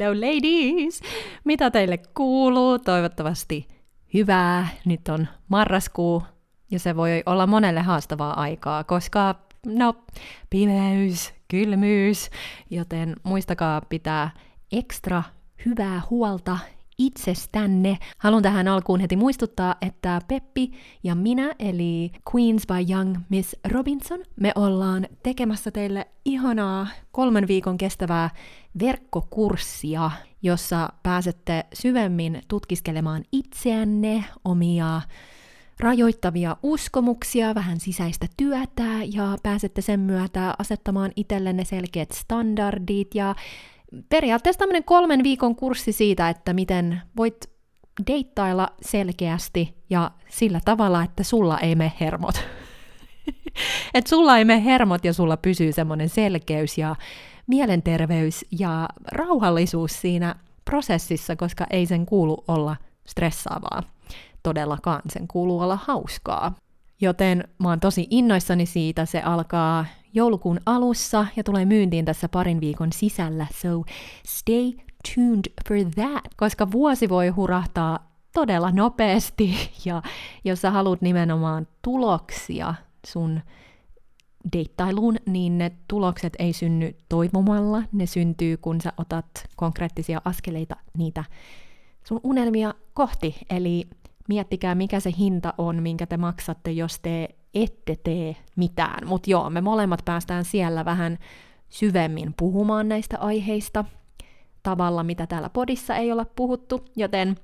Hello ladies! Mitä teille kuuluu? Toivottavasti hyvää. Nyt on marraskuu ja se voi olla monelle haastavaa aikaa, koska no, pimeys, kylmyys, joten muistakaa pitää ekstra hyvää huolta itsestänne. Haluan tähän alkuun heti muistuttaa, että Peppi ja minä, eli Queens by Young Miss Robinson, me ollaan tekemässä teille ihanaa kolmen viikon kestävää verkkokurssia, jossa pääsette syvemmin tutkiskelemaan itseänne, omia rajoittavia uskomuksia, vähän sisäistä työtä ja pääsette sen myötä asettamaan itsellenne selkeät standardit ja periaatteessa tämmöinen kolmen viikon kurssi siitä, että miten voit deittailla selkeästi ja sillä tavalla, että sulla ei mene hermot. että sulla ei mene hermot ja sulla pysyy semmoinen selkeys ja mielenterveys ja rauhallisuus siinä prosessissa, koska ei sen kuulu olla stressaavaa. Todellakaan sen kuuluu olla hauskaa. Joten mä oon tosi innoissani siitä, se alkaa joulukuun alussa ja tulee myyntiin tässä parin viikon sisällä, so stay tuned for that, koska vuosi voi hurahtaa todella nopeasti. Ja jos sä haluat nimenomaan tuloksia sun deittailuun, niin ne tulokset ei synny toivomalla, ne syntyy kun sä otat konkreettisia askeleita niitä sun unelmia kohti, eli miettikää mikä se hinta on, minkä te maksatte, jos te ette tee mitään. Mutta joo, me molemmat päästään siellä vähän syvemmin puhumaan näistä aiheista tavalla, mitä täällä podissa ei olla puhuttu, joten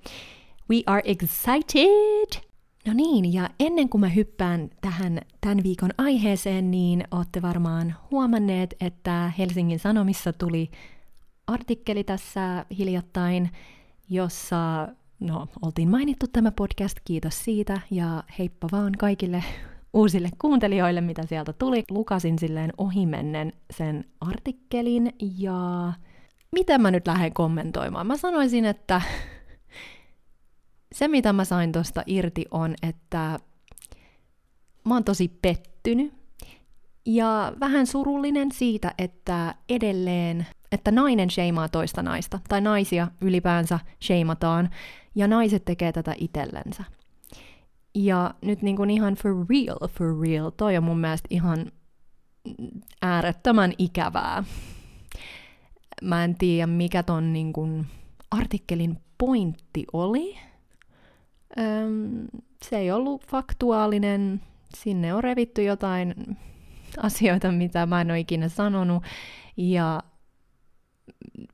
we are excited! No niin, ja ennen kuin mä hyppään tähän tämän viikon aiheeseen, niin olette varmaan huomanneet, että Helsingin Sanomissa tuli artikkeli tässä hiljattain, jossa no, oltiin mainittu tämä podcast, kiitos siitä, ja heippa vaan kaikille uusille kuuntelijoille, mitä sieltä tuli. Lukasin silleen ohimennen sen artikkelin, ja miten mä nyt lähden kommentoimaan? Mä sanoisin, että se mitä mä sain tosta irti on, että mä oon tosi pettynyt ja vähän surullinen siitä, että edelleen, että nainen sheimaa toista naista, tai naisia ylipäänsä sheimataan, ja naiset tekee tätä itsellensä. Ja nyt niin kuin ihan for real, for real, toi on mun mielestä ihan äärettömän ikävää. Mä en tiedä, mikä ton niin kuin artikkelin pointti oli. Öm, se ei ollut faktuaalinen, sinne on revitty jotain asioita, mitä mä en ole ikinä sanonut, ja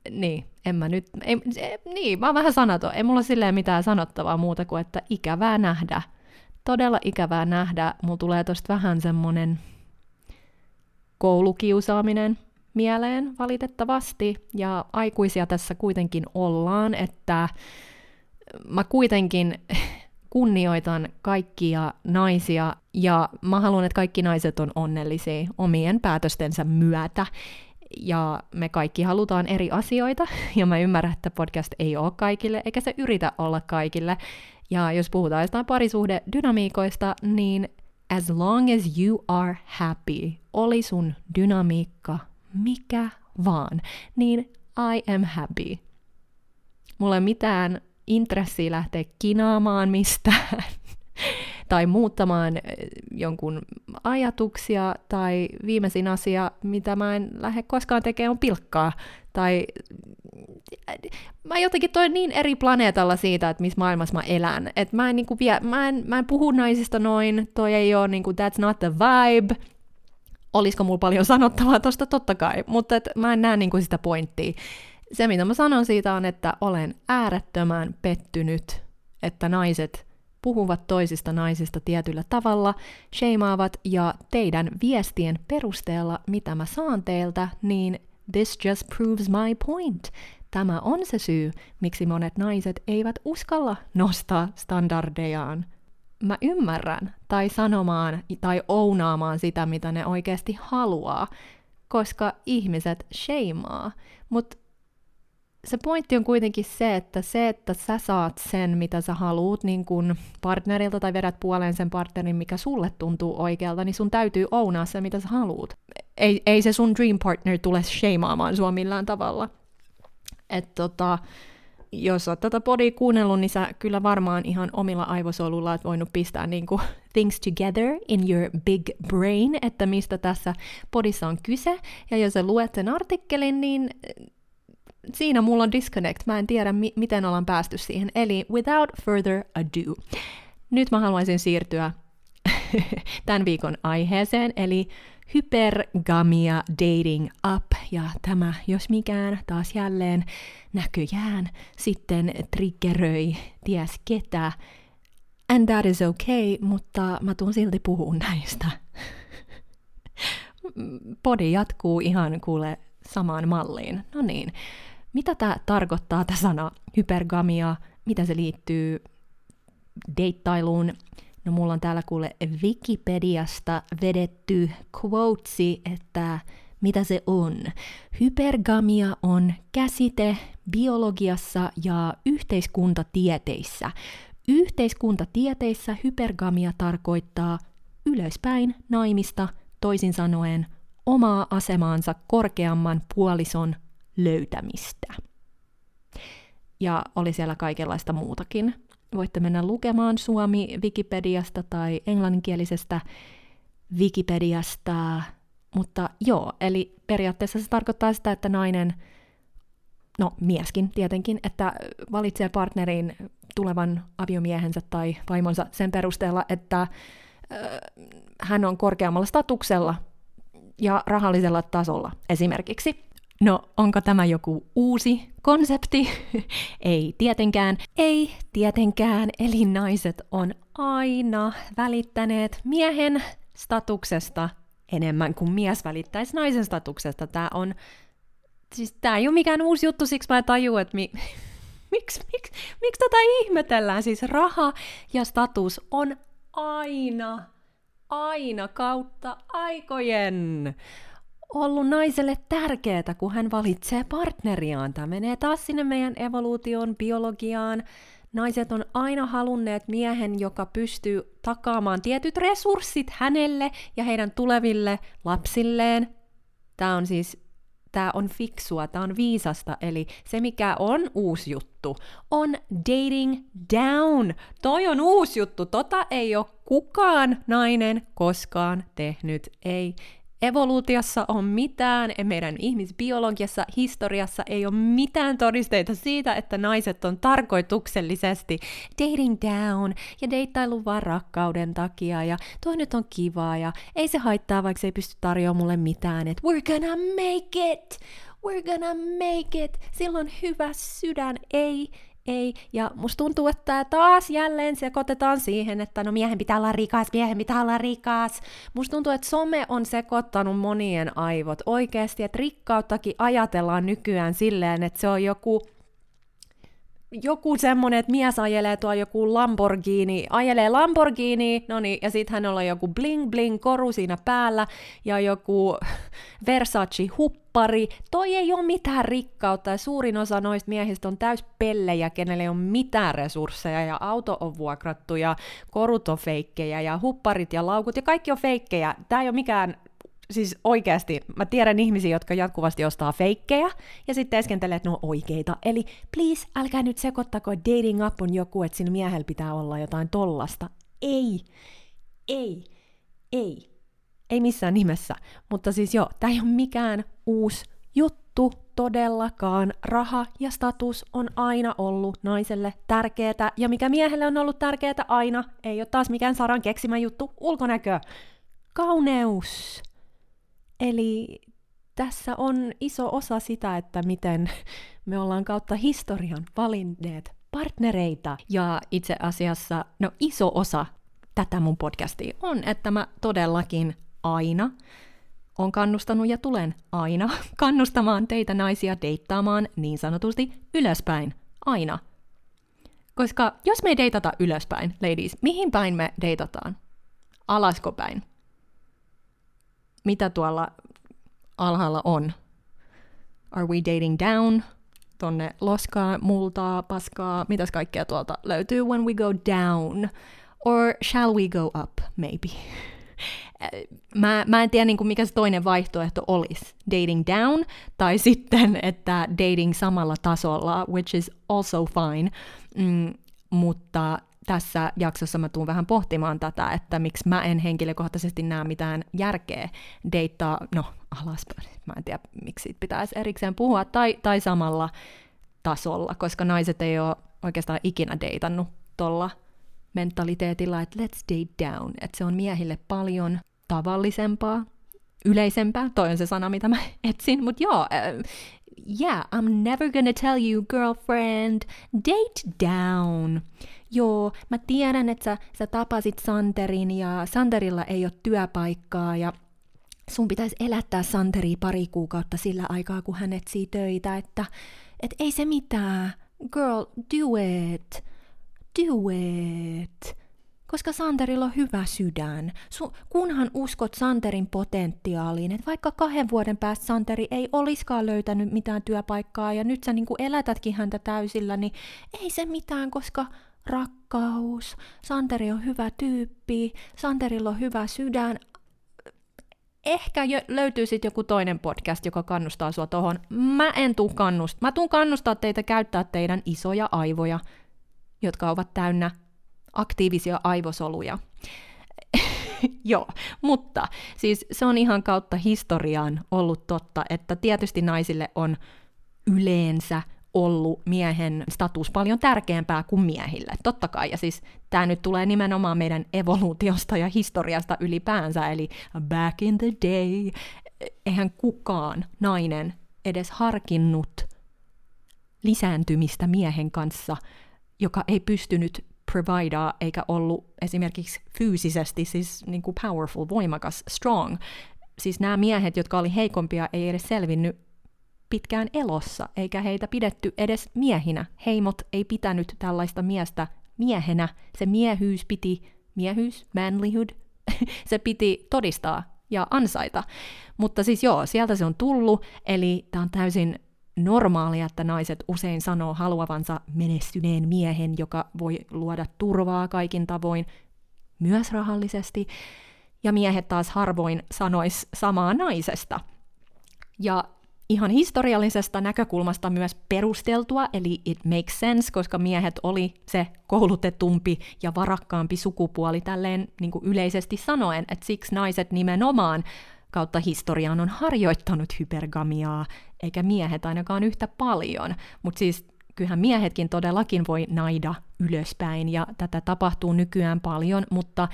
niin, en mä nyt, ei, niin, mä oon vähän sanaton, ei mulla silleen mitään sanottavaa muuta kuin, että ikävää nähdä. Todella ikävää nähdä, mulla tulee tosta vähän semmonen koulukiusaaminen mieleen valitettavasti, ja aikuisia tässä kuitenkin ollaan, että mä kuitenkin kunnioitan kaikkia naisia ja mä haluan, että kaikki naiset on onnellisia omien päätöstensä myötä. Ja me kaikki halutaan eri asioita, ja mä ymmärrän, että podcast ei ole kaikille, eikä se yritä olla kaikille. Ja jos puhutaan jostain parisuhde-dynamiikoista, niin as long as you are happy, oli sun dynamiikka mikä vaan, niin I am happy. Mulla ei mitään intressiä lähteä kinaamaan mistään tai muuttamaan eh, jonkun ajatuksia tai viimeisin asia, mitä mä en lähde koskaan tekemään, on pilkkaa. Tai mä jotenkin toi niin eri planeetalla siitä, että missä maailmassa mä elän. Et mä, en, niinku vie, mä, en, mä en puhu naisista noin, toi ei ole niinku, that's not the vibe. Olisiko mulla paljon sanottavaa tosta? Totta kai, mutta et mä en näe niinku sitä pointtia se, mitä mä sanon siitä on, että olen äärettömän pettynyt, että naiset puhuvat toisista naisista tietyllä tavalla, sheimaavat ja teidän viestien perusteella, mitä mä saan teiltä, niin this just proves my point. Tämä on se syy, miksi monet naiset eivät uskalla nostaa standardejaan. Mä ymmärrän, tai sanomaan tai ounaamaan sitä, mitä ne oikeasti haluaa, koska ihmiset sheimaa, mutta se pointti on kuitenkin se, että se, että sä saat sen, mitä sä haluut niin kun partnerilta tai vedät puoleen sen partnerin, mikä sulle tuntuu oikealta, niin sun täytyy ounaa se, mitä sä haluut. ei, ei se sun dream partner tule sheimaamaan sua millään tavalla. Et tota, jos oot tätä podia kuunnellut, niin sä kyllä varmaan ihan omilla aivosoluilla oot voinut pistää niinku things together in your big brain, että mistä tässä podissa on kyse. Ja jos sä luet sen artikkelin, niin siinä mulla on disconnect. Mä en tiedä, mi- miten ollaan päästy siihen. Eli without further ado. Nyt mä haluaisin siirtyä tämän viikon aiheeseen, eli hypergamia dating up, ja tämä, jos mikään, taas jälleen näköjään sitten triggeröi ties ketä. And that is okay, mutta mä tuun silti puhua näistä. Podi jatkuu ihan kuule samaan malliin. No niin, mitä tämä tarkoittaa, tämä sana hypergamia, mitä se liittyy deittailuun, No mulla on täällä kuule Wikipediasta vedetty quotesi, että mitä se on. Hypergamia on käsite biologiassa ja yhteiskuntatieteissä. Yhteiskuntatieteissä hypergamia tarkoittaa ylöspäin naimista, toisin sanoen omaa asemaansa korkeamman puolison löytämistä. Ja oli siellä kaikenlaista muutakin voitte mennä lukemaan Suomi Wikipediasta tai englanninkielisestä Wikipediasta. Mutta joo, eli periaatteessa se tarkoittaa sitä, että nainen, no mieskin tietenkin, että valitsee partnerin tulevan aviomiehensä tai vaimonsa sen perusteella, että hän on korkeammalla statuksella ja rahallisella tasolla esimerkiksi. No, onko tämä joku uusi konsepti? ei tietenkään. Ei tietenkään, eli naiset on aina välittäneet miehen statuksesta enemmän kuin mies välittäisi naisen statuksesta. Tämä on, siis tämä ei ole mikään uusi juttu, siksi mä tajun, että mi, miksi, miksi, miksi tätä ihmetellään? Siis raha ja status on aina, aina kautta aikojen ollut naiselle tärkeää, kun hän valitsee partneriaan. Tämä menee taas sinne meidän evoluution, biologiaan. Naiset on aina halunneet miehen, joka pystyy takaamaan tietyt resurssit hänelle ja heidän tuleville lapsilleen. Tämä on siis tämä on fiksua, tämä on viisasta, eli se mikä on uusi juttu, on dating down. Toi on uusi juttu, tota ei ole kukaan nainen koskaan tehnyt, ei evoluutiossa on mitään, meidän ihmisbiologiassa, historiassa ei ole mitään todisteita siitä, että naiset on tarkoituksellisesti dating down ja deittailu vaan rakkauden takia. Ja toi nyt on kivaa ja ei se haittaa, vaikka se ei pysty tarjoamaan mulle mitään, että we're gonna make it, we're gonna make it, silloin hyvä sydän, ei, ei. Ja musta tuntuu, että taas jälleen sekoitetaan siihen, että no miehen pitää olla rikas, miehen pitää olla rikas. Musta tuntuu, että some on sekoittanut monien aivot oikeasti, että rikkauttakin ajatellaan nykyään silleen, että se on joku joku semmonen, että mies ajelee tuo joku Lamborghini, ajelee Lamborghini, no niin, ja sitten hänellä on joku bling bling koru siinä päällä, ja joku Versace huppari. Toi ei ole mitään rikkautta, ja suurin osa noista miehistä on täys pellejä, kenelle ei ole mitään resursseja, ja auto on vuokrattu, ja korut on feikkejä, ja hupparit ja laukut, ja kaikki on feikkejä. Tämä ei ole mikään siis oikeasti, mä tiedän ihmisiä, jotka jatkuvasti ostaa feikkejä ja sitten eskentelee, että ne on oikeita. Eli please, älkää nyt sekoittako, että dating up on joku, että siinä miehellä pitää olla jotain tollasta. Ei, ei, ei, ei missään nimessä. Mutta siis joo, tämä ei ole mikään uusi juttu todellakaan. Raha ja status on aina ollut naiselle tärkeää, ja mikä miehelle on ollut tärkeää aina, ei ole taas mikään Saran keksimä juttu, ulkonäkö. Kauneus Eli tässä on iso osa sitä, että miten me ollaan kautta historian valinneet partnereita. Ja itse asiassa, no iso osa tätä mun podcastia on, että mä todellakin aina on kannustanut ja tulen aina kannustamaan teitä naisia deittaamaan niin sanotusti ylöspäin. Aina. Koska jos me ei deitata ylöspäin, ladies, mihin päin me deitataan? Alasko päin? Mitä tuolla alhaalla on. Are we dating down? Tonne loskaa, multaa, paskaa, mitäs kaikkea tuolta löytyy when we go down? Or shall we go up, maybe? mä, mä en tiedä, niin kuin mikä se toinen vaihtoehto olisi. Dating down tai sitten, että dating samalla tasolla, which is also fine. Mm, mutta tässä jaksossa mä tuun vähän pohtimaan tätä, että miksi mä en henkilökohtaisesti näe mitään järkeä deittaa, no alaspäin, mä en tiedä miksi siitä pitäisi erikseen puhua, tai, tai samalla tasolla, koska naiset ei ole oikeastaan ikinä deitannut tuolla mentaliteetilla, että let's date down, että se on miehille paljon tavallisempaa, yleisempää, toi on se sana, mitä mä etsin, mutta joo, yeah, I'm never gonna tell you, girlfriend, date down. Joo, mä tiedän, että sä, sä tapasit Santerin ja Santerilla ei ole työpaikkaa ja sun pitäisi elättää Santeri pari kuukautta sillä aikaa, kun hän etsii töitä, että et ei se mitään. Girl, do it. Do it. Koska Santerilla on hyvä sydän. Su- kunhan uskot Santerin potentiaaliin, että vaikka kahden vuoden päästä Santeri ei oliskaan löytänyt mitään työpaikkaa ja nyt sä niinku elätätkin häntä täysillä, niin ei se mitään, koska rakkaus, Santeri on hyvä tyyppi, Santerilla on hyvä sydän, ehkä jo, löytyy sitten joku toinen podcast, joka kannustaa sua tohon. Mä en tuu kannustaa. Mä tuun kannustaa teitä käyttää teidän isoja aivoja, jotka ovat täynnä aktiivisia aivosoluja. Joo, mutta siis se on ihan kautta historiaan ollut totta, että tietysti naisille on yleensä ollut miehen status paljon tärkeämpää kuin miehille. Totta kai, ja siis tämä nyt tulee nimenomaan meidän evoluutiosta ja historiasta ylipäänsä, eli back in the day, eihän kukaan nainen edes harkinnut lisääntymistä miehen kanssa, joka ei pystynyt providea eikä ollut esimerkiksi fyysisesti siis niin kuin powerful, voimakas, strong. Siis nämä miehet, jotka oli heikompia, ei edes selvinnyt pitkään elossa, eikä heitä pidetty edes miehinä. Heimot ei pitänyt tällaista miestä miehenä. Se miehyys piti, miehyys, manlyhood, se piti todistaa ja ansaita. Mutta siis joo, sieltä se on tullut, eli tämä on täysin normaalia, että naiset usein sanoo haluavansa menestyneen miehen, joka voi luoda turvaa kaikin tavoin, myös rahallisesti, ja miehet taas harvoin sanois samaa naisesta. Ja ihan historiallisesta näkökulmasta myös perusteltua, eli it makes sense, koska miehet oli se koulutetumpi ja varakkaampi sukupuoli tälleen niin kuin yleisesti sanoen, että siksi naiset nimenomaan kautta historiaan on harjoittanut hypergamiaa, eikä miehet ainakaan yhtä paljon. Mutta siis kyllähän miehetkin todellakin voi naida ylöspäin, ja tätä tapahtuu nykyään paljon, mutta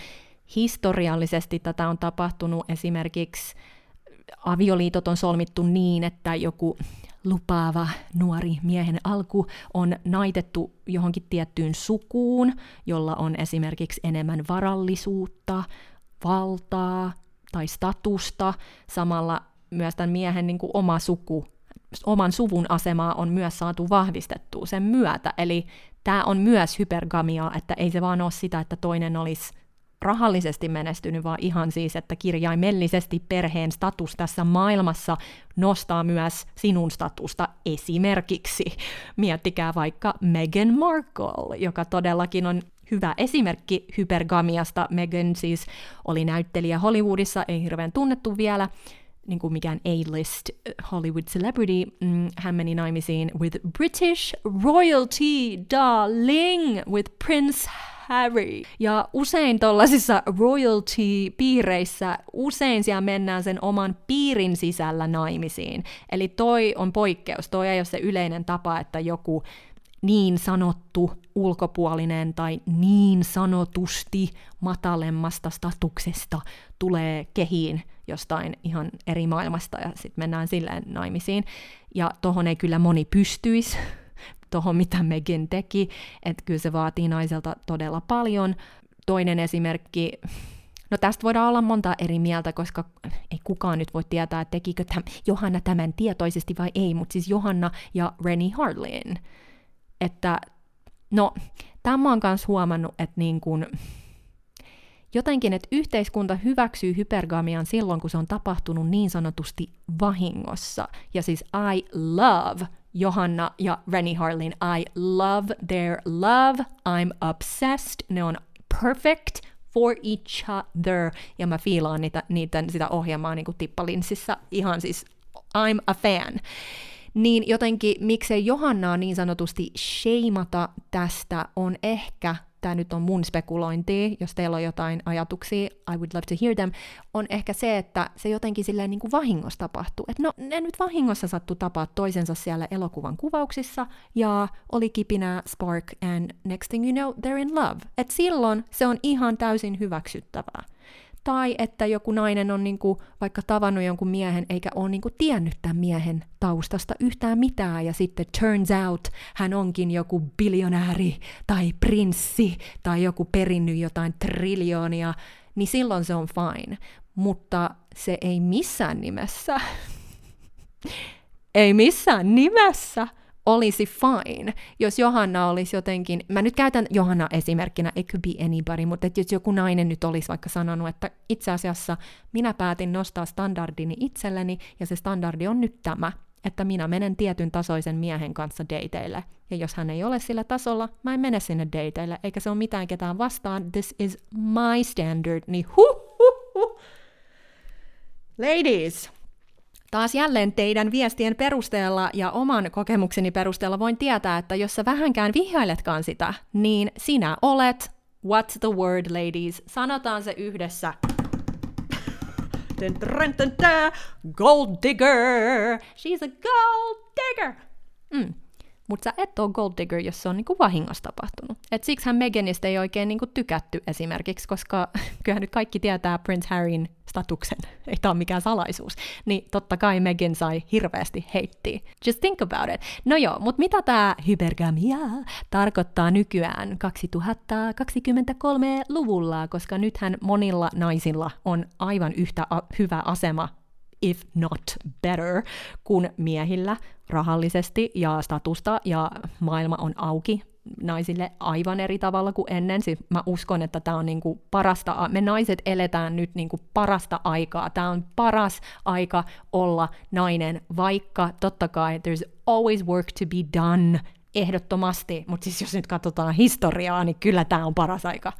historiallisesti tätä on tapahtunut esimerkiksi avioliitot on solmittu niin, että joku lupaava nuori miehen alku on naitettu johonkin tiettyyn sukuun, jolla on esimerkiksi enemmän varallisuutta, valtaa tai statusta. Samalla myös tämän miehen niin kuin oma suku, oman suvun asemaa on myös saatu vahvistettua sen myötä. Eli tämä on myös hypergamia, että ei se vaan ole sitä, että toinen olisi rahallisesti menestynyt, vaan ihan siis, että kirjaimellisesti perheen status tässä maailmassa nostaa myös sinun statusta esimerkiksi. Miettikää vaikka Meghan Markle, joka todellakin on hyvä esimerkki hypergamiasta. Meghan siis oli näyttelijä Hollywoodissa, ei hirveän tunnettu vielä, niin kuin mikään A-list Hollywood celebrity. Mm, hän meni naimisiin with British royalty, darling, with Prince Harry. Ja usein tuollaisissa royalty-piireissä, usein siellä mennään sen oman piirin sisällä naimisiin. Eli toi on poikkeus, toi ei ole se yleinen tapa, että joku niin sanottu ulkopuolinen tai niin sanotusti matalemmasta statuksesta tulee kehiin jostain ihan eri maailmasta ja sitten mennään silleen naimisiin. Ja tohon ei kyllä moni pystyisi, tuohon, mitä Megan teki, että kyllä se vaatii naiselta todella paljon. Toinen esimerkki, no tästä voidaan olla monta eri mieltä, koska ei kukaan nyt voi tietää, että tekikö täm, Johanna tämän tietoisesti vai ei, mutta siis Johanna ja Rennie Harlin. Että no, tämä on myös huomannut, että niin kun, jotenkin, että yhteiskunta hyväksyy hypergamian silloin, kun se on tapahtunut niin sanotusti vahingossa. Ja siis I love Johanna ja Rennie Harlin. I love their love. I'm obsessed. Ne on perfect, for each other, ja mä fiilaan niitä, niiden, sitä ohjelmaa niin kuin tippalinssissä ihan siis I'm a fan. Niin jotenkin, miksei Johannaa niin sanotusti sheimata tästä, on ehkä tämä nyt on mun spekulointi, jos teillä on jotain ajatuksia, I would love to hear them, on ehkä se, että se jotenkin silleen niin kuin vahingossa tapahtuu. Että no, ne nyt vahingossa sattu tapaa toisensa siellä elokuvan kuvauksissa, ja oli kipinä spark, and next thing you know, they're in love. Et silloin se on ihan täysin hyväksyttävää. Tai että joku nainen on niinku vaikka tavannut jonkun miehen eikä ole niinku tiennyt tämän miehen taustasta yhtään mitään ja sitten turns out hän onkin joku biljonääri tai prinssi tai joku perinnyt jotain triljoonia, niin silloin se on fine. Mutta se ei missään nimessä, ei missään nimessä olisi fine, jos Johanna olisi jotenkin, mä nyt käytän Johanna esimerkkinä, it could be anybody, mutta että jos joku nainen nyt olisi vaikka sanonut, että itse asiassa minä päätin nostaa standardini itselleni, ja se standardi on nyt tämä, että minä menen tietyn tasoisen miehen kanssa dateille. Ja jos hän ei ole sillä tasolla, mä en mene sinne dateille, eikä se ole mitään ketään vastaan, this is my standard, niin huh, huh, huh. Ladies, Taas jälleen teidän viestien perusteella ja oman kokemukseni perusteella voin tietää, että jos sä vähänkään vihjailetkaan sitä, niin sinä olet, what's the word ladies, sanotaan se yhdessä. Gold digger! She's a gold digger! Mm mutta sä et ole gold digger, jos se on niinku vahingossa tapahtunut. Et siksihän Meganista ei oikein niinku tykätty esimerkiksi, koska kyllähän nyt kaikki tietää Prince Harryn statuksen, ei tämä ole mikään salaisuus, niin totta kai Megan sai hirveästi heittiä. Just think about it. No joo, mutta mitä tämä hypergamia tarkoittaa nykyään 2023-luvulla, koska nythän monilla naisilla on aivan yhtä a- hyvä asema if not better, kuin miehillä rahallisesti ja statusta ja maailma on auki naisille aivan eri tavalla kuin ennen. Siis mä uskon, että tämä on niinku parasta, me naiset eletään nyt niinku parasta aikaa. Tämä on paras aika olla nainen, vaikka totta kai there's always work to be done ehdottomasti, mutta siis jos nyt katsotaan historiaa, niin kyllä tämä on paras aika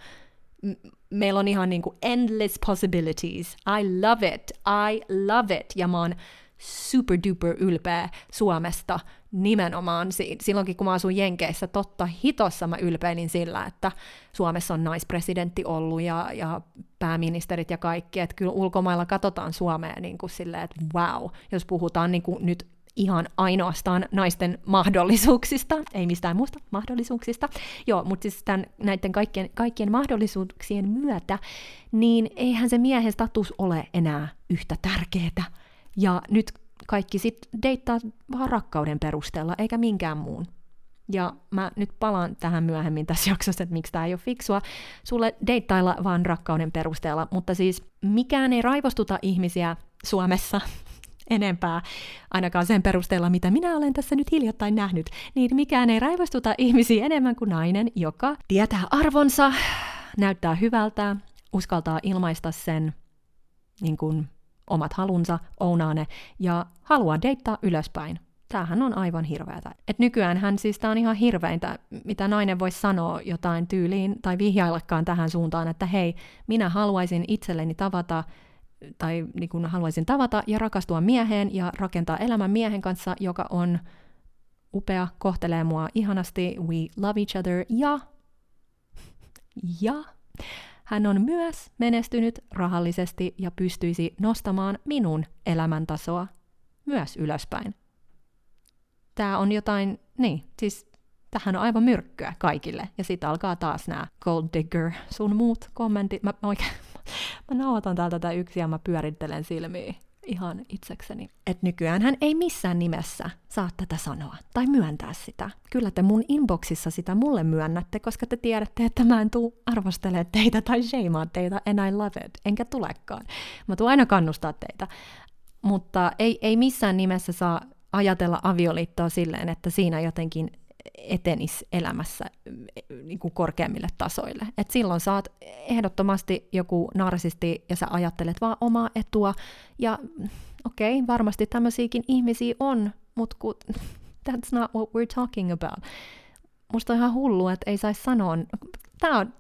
meillä on ihan niin kuin endless possibilities. I love it, I love it. Ja mä oon super duper ylpeä Suomesta nimenomaan. Silloinkin kun mä asun Jenkeissä, totta hitossa mä ylpeilin sillä, että Suomessa on naispresidentti ollut ja, ja pääministerit ja kaikki. Että kyllä ulkomailla katsotaan Suomea niin kuin silleen, että wow, jos puhutaan niin kuin nyt ihan ainoastaan naisten mahdollisuuksista, ei mistään muusta mahdollisuuksista. Joo, mutta siis tämän, näiden kaikkien, kaikkien mahdollisuuksien myötä, niin eihän se miehen status ole enää yhtä tärkeää. Ja nyt kaikki sitten deittaa vaan rakkauden perusteella, eikä minkään muun. Ja mä nyt palaan tähän myöhemmin tässä jaksossa, että miksi tämä ei ole fiksua sulle deittailla vaan rakkauden perusteella, mutta siis mikään ei raivostuta ihmisiä Suomessa enempää, ainakaan sen perusteella, mitä minä olen tässä nyt hiljattain nähnyt, niin mikään ei raivostuta ihmisiä enemmän kuin nainen, joka tietää arvonsa, näyttää hyvältä, uskaltaa ilmaista sen niin kuin, omat halunsa, ounaa ne, ja haluaa deittaa ylöspäin. Tämähän on aivan hirveätä. Et nykyään hän siis tämä on ihan hirveintä, mitä nainen voisi sanoa jotain tyyliin tai vihjaillakaan tähän suuntaan, että hei, minä haluaisin itselleni tavata tai niin kuin haluaisin tavata ja rakastua mieheen ja rakentaa elämän miehen kanssa, joka on upea, kohtelee mua ihanasti, we love each other ja, ja hän on myös menestynyt rahallisesti ja pystyisi nostamaan minun elämäntasoa myös ylöspäin. Tämä on jotain, niin, siis tähän on aivan myrkkyä kaikille. Ja sitten alkaa taas nämä gold digger, sun muut kommentit. Mä, mä oikein, Mä nauhoitan täältä tätä yksi ja mä pyörittelen silmiä ihan itsekseni. Että nykyään hän ei missään nimessä saa tätä sanoa tai myöntää sitä. Kyllä te mun inboxissa sitä mulle myönnätte, koska te tiedätte, että mä en tuu arvostele teitä tai shameaa teitä, and I love it, enkä tulekaan. Mä tuun aina kannustaa teitä. Mutta ei, ei missään nimessä saa ajatella avioliittoa silleen, että siinä jotenkin etenisi elämässä niin kuin korkeammille tasoille. Et silloin saat ehdottomasti joku narsisti ja sä ajattelet vaan omaa etua. Ja okei, okay, varmasti tämmöisiäkin ihmisiä on, mutta that's not what we're talking about. Musta on ihan hullu, että ei saisi sanoa. Tämä on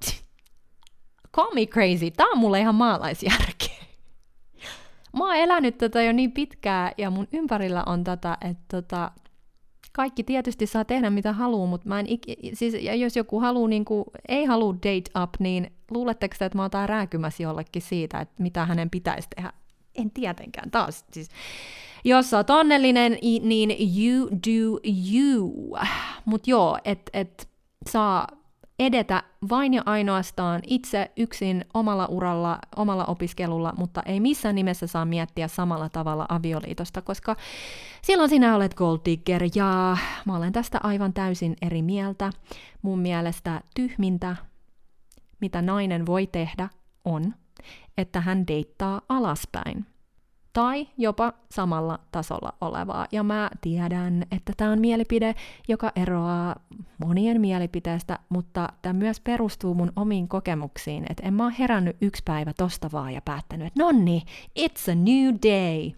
call me crazy, tää on mulle ihan maalaisjärkeä. Mä oon elänyt tätä jo niin pitkään ja mun ympärillä on tätä, että tota, kaikki tietysti saa tehdä mitä haluaa, mutta mä en ik- siis, ja jos joku haluu, niin kuin, ei halua date up, niin luuletteko te, että mä oon rääkymässä jollekin siitä, että mitä hänen pitäisi tehdä? En tietenkään. Taas siis, jos sä oot onnellinen, niin you do you. Mutta joo, että et saa edetä vain ja ainoastaan itse yksin omalla uralla, omalla opiskelulla, mutta ei missään nimessä saa miettiä samalla tavalla avioliitosta, koska silloin sinä olet gold digger ja mä olen tästä aivan täysin eri mieltä. Mun mielestä tyhmintä, mitä nainen voi tehdä, on, että hän deittaa alaspäin tai jopa samalla tasolla olevaa. Ja mä tiedän, että tämä on mielipide, joka eroaa monien mielipiteestä, mutta tämä myös perustuu mun omiin kokemuksiin, että en mä ole herännyt yksi päivä tosta vaan ja päättänyt, että nonni, it's a new day.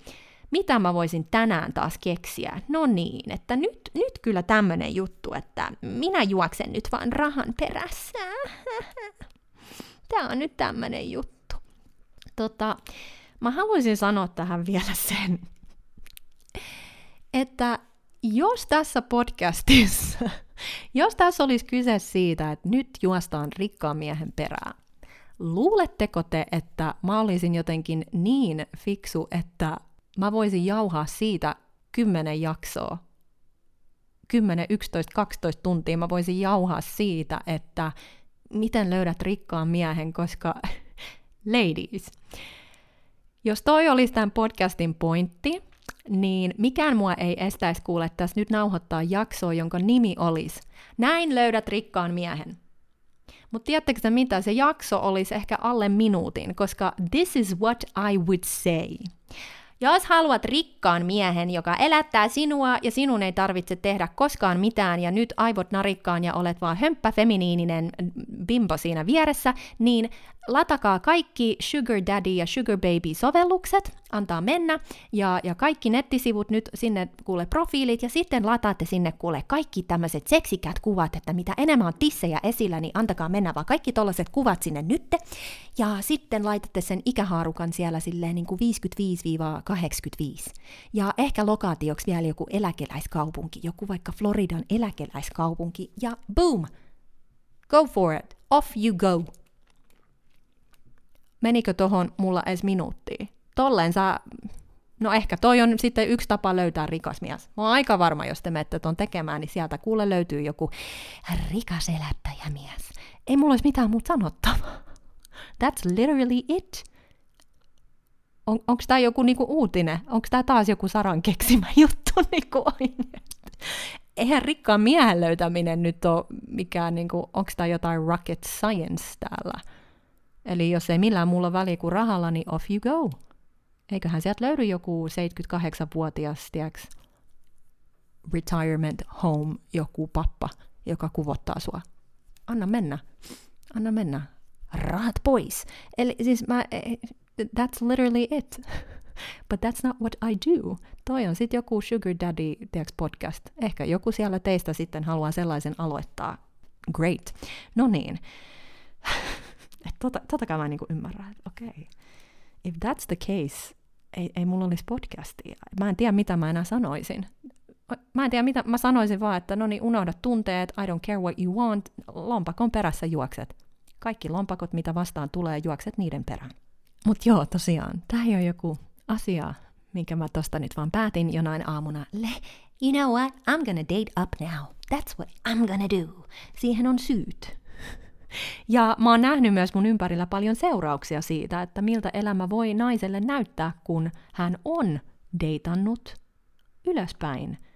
Mitä mä voisin tänään taas keksiä? No niin, että nyt, nyt kyllä tämmönen juttu, että minä juoksen nyt vaan rahan perässä. Tämä on nyt tämmönen juttu. Tota, Mä haluaisin sanoa tähän vielä sen, että jos tässä podcastissa, jos tässä olisi kyse siitä, että nyt juostaan rikkaan miehen perään, luuletteko te, että mä olisin jotenkin niin fiksu, että mä voisin jauhaa siitä kymmenen jaksoa, 10, 11, 12 tuntia mä voisin jauhaa siitä, että miten löydät rikkaan miehen, koska ladies, jos toi olisi tämän podcastin pointti, niin mikään mua ei estäisi kuule tässä nyt nauhoittaa jaksoa, jonka nimi olisi Näin löydät rikkaan miehen. Mutta tiedättekö mitä, se jakso olisi ehkä alle minuutin, koska this is what I would say. Jos haluat rikkaan miehen, joka elättää sinua ja sinun ei tarvitse tehdä koskaan mitään ja nyt aivot narikkaan ja olet vaan hömppä feminiininen bimbo siinä vieressä, niin latakaa kaikki Sugar Daddy ja Sugar Baby sovellukset, antaa mennä, ja, ja kaikki nettisivut nyt sinne kuule profiilit, ja sitten lataatte sinne kuule kaikki tämmöiset seksikät kuvat, että mitä enemmän on tissejä esillä, niin antakaa mennä vaan kaikki tollaset kuvat sinne nytte, ja sitten laitatte sen ikähaarukan siellä silleen niin kuin 55-85. Ja ehkä lokaatioksi vielä joku eläkeläiskaupunki, joku vaikka Floridan eläkeläiskaupunki, ja boom! Go for it! Off you go! Menikö tohon mulla edes minuuttia? Tolleen sä, no ehkä toi on sitten yksi tapa löytää rikas mies. Mä oon aika varma, jos te menette ton tekemään, niin sieltä kuule löytyy joku rikas elättäjämies. Ei mulla olisi mitään muuta sanottavaa. That's literally it. On, onko tämä joku niinku uutinen? Onko tämä taas joku Saran keksimä juttu niinku Eihän rikkaan miehen löytäminen nyt ole mikään, niinku, onko tämä jotain rocket science täällä? Eli jos ei millään muulla väliä kuin rahalla, niin off you go. Eiköhän sieltä löydy joku 78-vuotias, tiiäks, retirement home, joku pappa, joka kuvottaa sua. Anna mennä. Anna mennä. Rahat pois. Eli siis mä, eh, that's literally it. But that's not what I do. Toi on sitten joku Sugar Daddy tiiäks, podcast. Ehkä joku siellä teistä sitten haluaa sellaisen aloittaa. Great. No niin. Että tota, totakaan mä en niin että okei, okay. if that's the case, ei, ei mulla olisi podcastia. Mä en tiedä, mitä mä enää sanoisin. Mä en tiedä, mitä mä sanoisin vaan, että no niin, unohda tunteet, I don't care what you want, lompakon perässä juokset. Kaikki lompakot, mitä vastaan tulee, juokset niiden perään. Mutta joo, tosiaan, tämä ei ole joku asia, minkä mä tosta nyt vaan päätin jonain aamuna. Le, you know what, I'm gonna date up now. That's what I'm gonna do. Siihen on syyt. Ja mä oon nähnyt myös mun ympärillä paljon seurauksia siitä, että miltä elämä voi naiselle näyttää, kun hän on deitannut ylöspäin –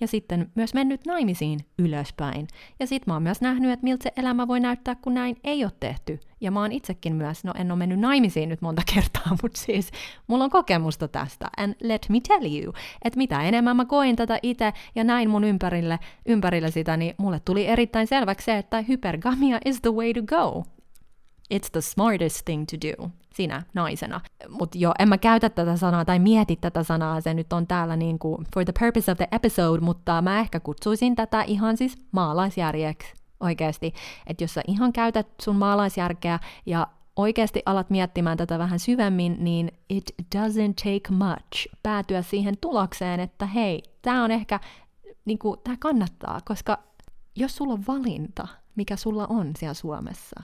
ja sitten myös mennyt naimisiin ylöspäin. Ja sit mä oon myös nähnyt, että miltä se elämä voi näyttää, kun näin ei ole tehty. Ja mä oon itsekin myös, no en ole mennyt naimisiin nyt monta kertaa, mutta siis mulla on kokemusta tästä. And let me tell you, että mitä enemmän mä koin tätä itse ja näin mun ympärille, ympärille sitä, niin mulle tuli erittäin selväksi se, että hypergamia is the way to go. It's the smartest thing to do sinä naisena. Mutta joo, en mä käytä tätä sanaa tai mieti tätä sanaa, se nyt on täällä niin kuin for the purpose of the episode, mutta mä ehkä kutsuisin tätä ihan siis maalaisjärjeksi Oikeasti, että jos sä ihan käytät sun maalaisjärkeä ja oikeasti alat miettimään tätä vähän syvemmin, niin it doesn't take much päätyä siihen tulokseen, että hei, tämä on ehkä, niin tämä kannattaa, koska jos sulla on valinta, mikä sulla on siellä Suomessa,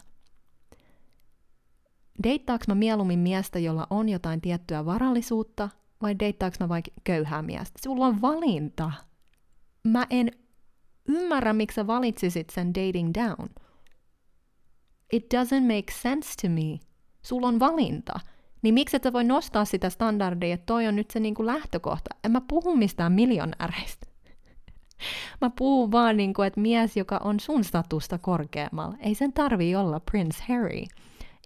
deittaaks mä mieluummin miestä, jolla on jotain tiettyä varallisuutta, vai deittaaks mä vaikka köyhää miestä? Sulla on valinta. Mä en ymmärrä, miksi sä valitsisit sen dating down. It doesn't make sense to me. Sulla on valinta. Niin miksi et voi nostaa sitä standardia, että toi on nyt se niinku lähtökohta? En mä puhu mistään miljonääreistä. Mä puhun vaan, niinku, että mies, joka on sun statusta korkeammalla, ei sen tarvii olla Prince Harry.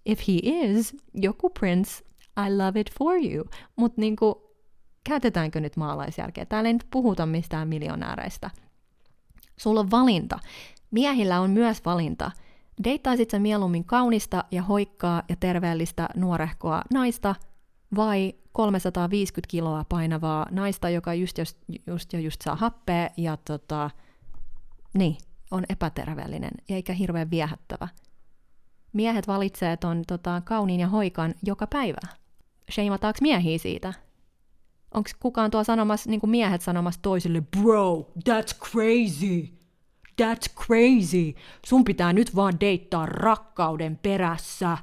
If he is, joku prince, I love it for you. Mutta niinku, käytetäänkö nyt maalaisjärkeä? Täällä ei nyt puhuta mistään miljonääreistä. Sulla on valinta. Miehillä on myös valinta. Deittaisit sä mieluummin kaunista ja hoikkaa ja terveellistä nuorehkoa naista vai 350 kiloa painavaa naista, joka just, just, just, just saa happea ja tota, niin, on epäterveellinen eikä hirveän viehättävä. Miehet valitsee ton tota, kauniin ja hoikan joka päivä. Sheimataanko miehiä siitä? Onko kukaan tuo sanomassa, niin kuin miehet sanomassa toisille, bro, that's crazy, that's crazy, sun pitää nyt vaan deittaa rakkauden perässä.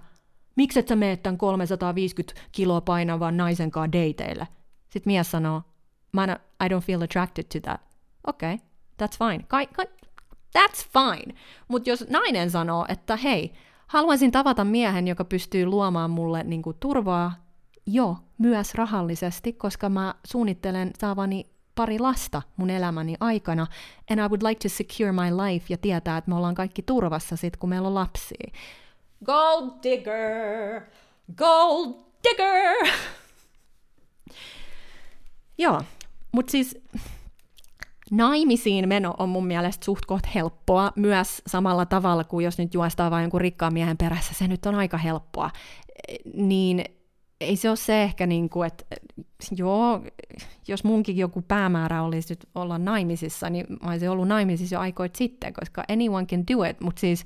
Miksi et sä meet tämän 350 kiloa painavan naisen kanssa deiteille? Sitten mies sanoo, I don't feel attracted to that. Okei, okay, that's fine. Ka- ka- that's fine. Mutta jos nainen sanoo, että hei, haluaisin tavata miehen, joka pystyy luomaan mulle niin kuin, turvaa, jo myös rahallisesti, koska mä suunnittelen saavani pari lasta mun elämäni aikana, and I would like to secure my life ja tietää, että me ollaan kaikki turvassa sit, kun meillä on lapsia. Gold digger! Gold digger! Joo, mutta siis naimisiin meno on mun mielestä suht koht helppoa myös samalla tavalla kuin jos nyt juostaa vain jonkun rikkaan miehen perässä, se nyt on aika helppoa. Niin ei se ole se ehkä, niin kuin, että joo, jos munkin joku päämäärä olisi nyt olla naimisissa, niin mä olisin ollut naimisissa jo aikoit sitten, koska anyone can do it, mutta siis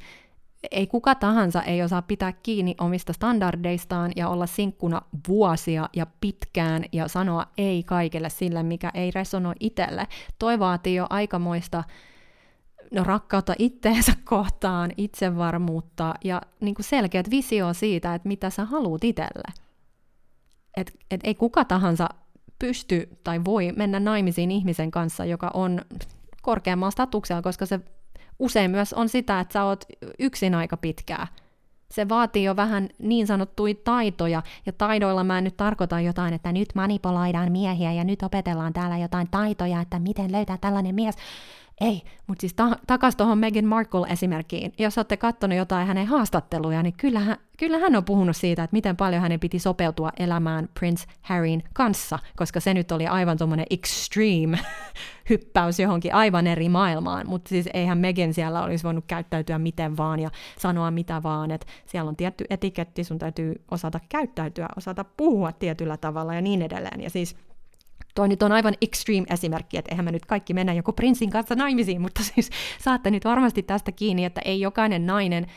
ei kuka tahansa ei osaa pitää kiinni omista standardeistaan ja olla sinkkuna vuosia ja pitkään ja sanoa ei kaikille sille, mikä ei resonoi itselle. Toi vaatii jo aikamoista no, rakkautta itteensä kohtaan, itsevarmuutta ja niin kuin selkeät visio siitä, että mitä sä haluat itselle että et ei kuka tahansa pysty tai voi mennä naimisiin ihmisen kanssa, joka on korkeammalla statuksella, koska se usein myös on sitä, että sä oot yksin aika pitkää. Se vaatii jo vähän niin sanottuja taitoja, ja taidoilla mä en nyt tarkoita jotain, että nyt manipuloidaan miehiä ja nyt opetellaan täällä jotain taitoja, että miten löytää tällainen mies, ei, mutta siis ta- takas tuohon Meghan Markle-esimerkkiin. Jos olette katsonut jotain hänen haastatteluja, niin kyllähän, kyllä hän on puhunut siitä, että miten paljon hänen piti sopeutua elämään Prince Harryn kanssa, koska se nyt oli aivan tuommoinen extreme hyppäys johonkin aivan eri maailmaan. Mutta siis eihän Meghan siellä olisi voinut käyttäytyä miten vaan ja sanoa mitä vaan, että siellä on tietty etiketti, sun täytyy osata käyttäytyä, osata puhua tietyllä tavalla ja niin edelleen. Ja siis Toi nyt on aivan extreme esimerkki, että eihän me nyt kaikki mennä joku prinssin kanssa naimisiin, mutta siis saatte nyt varmasti tästä kiinni, että ei jokainen nainen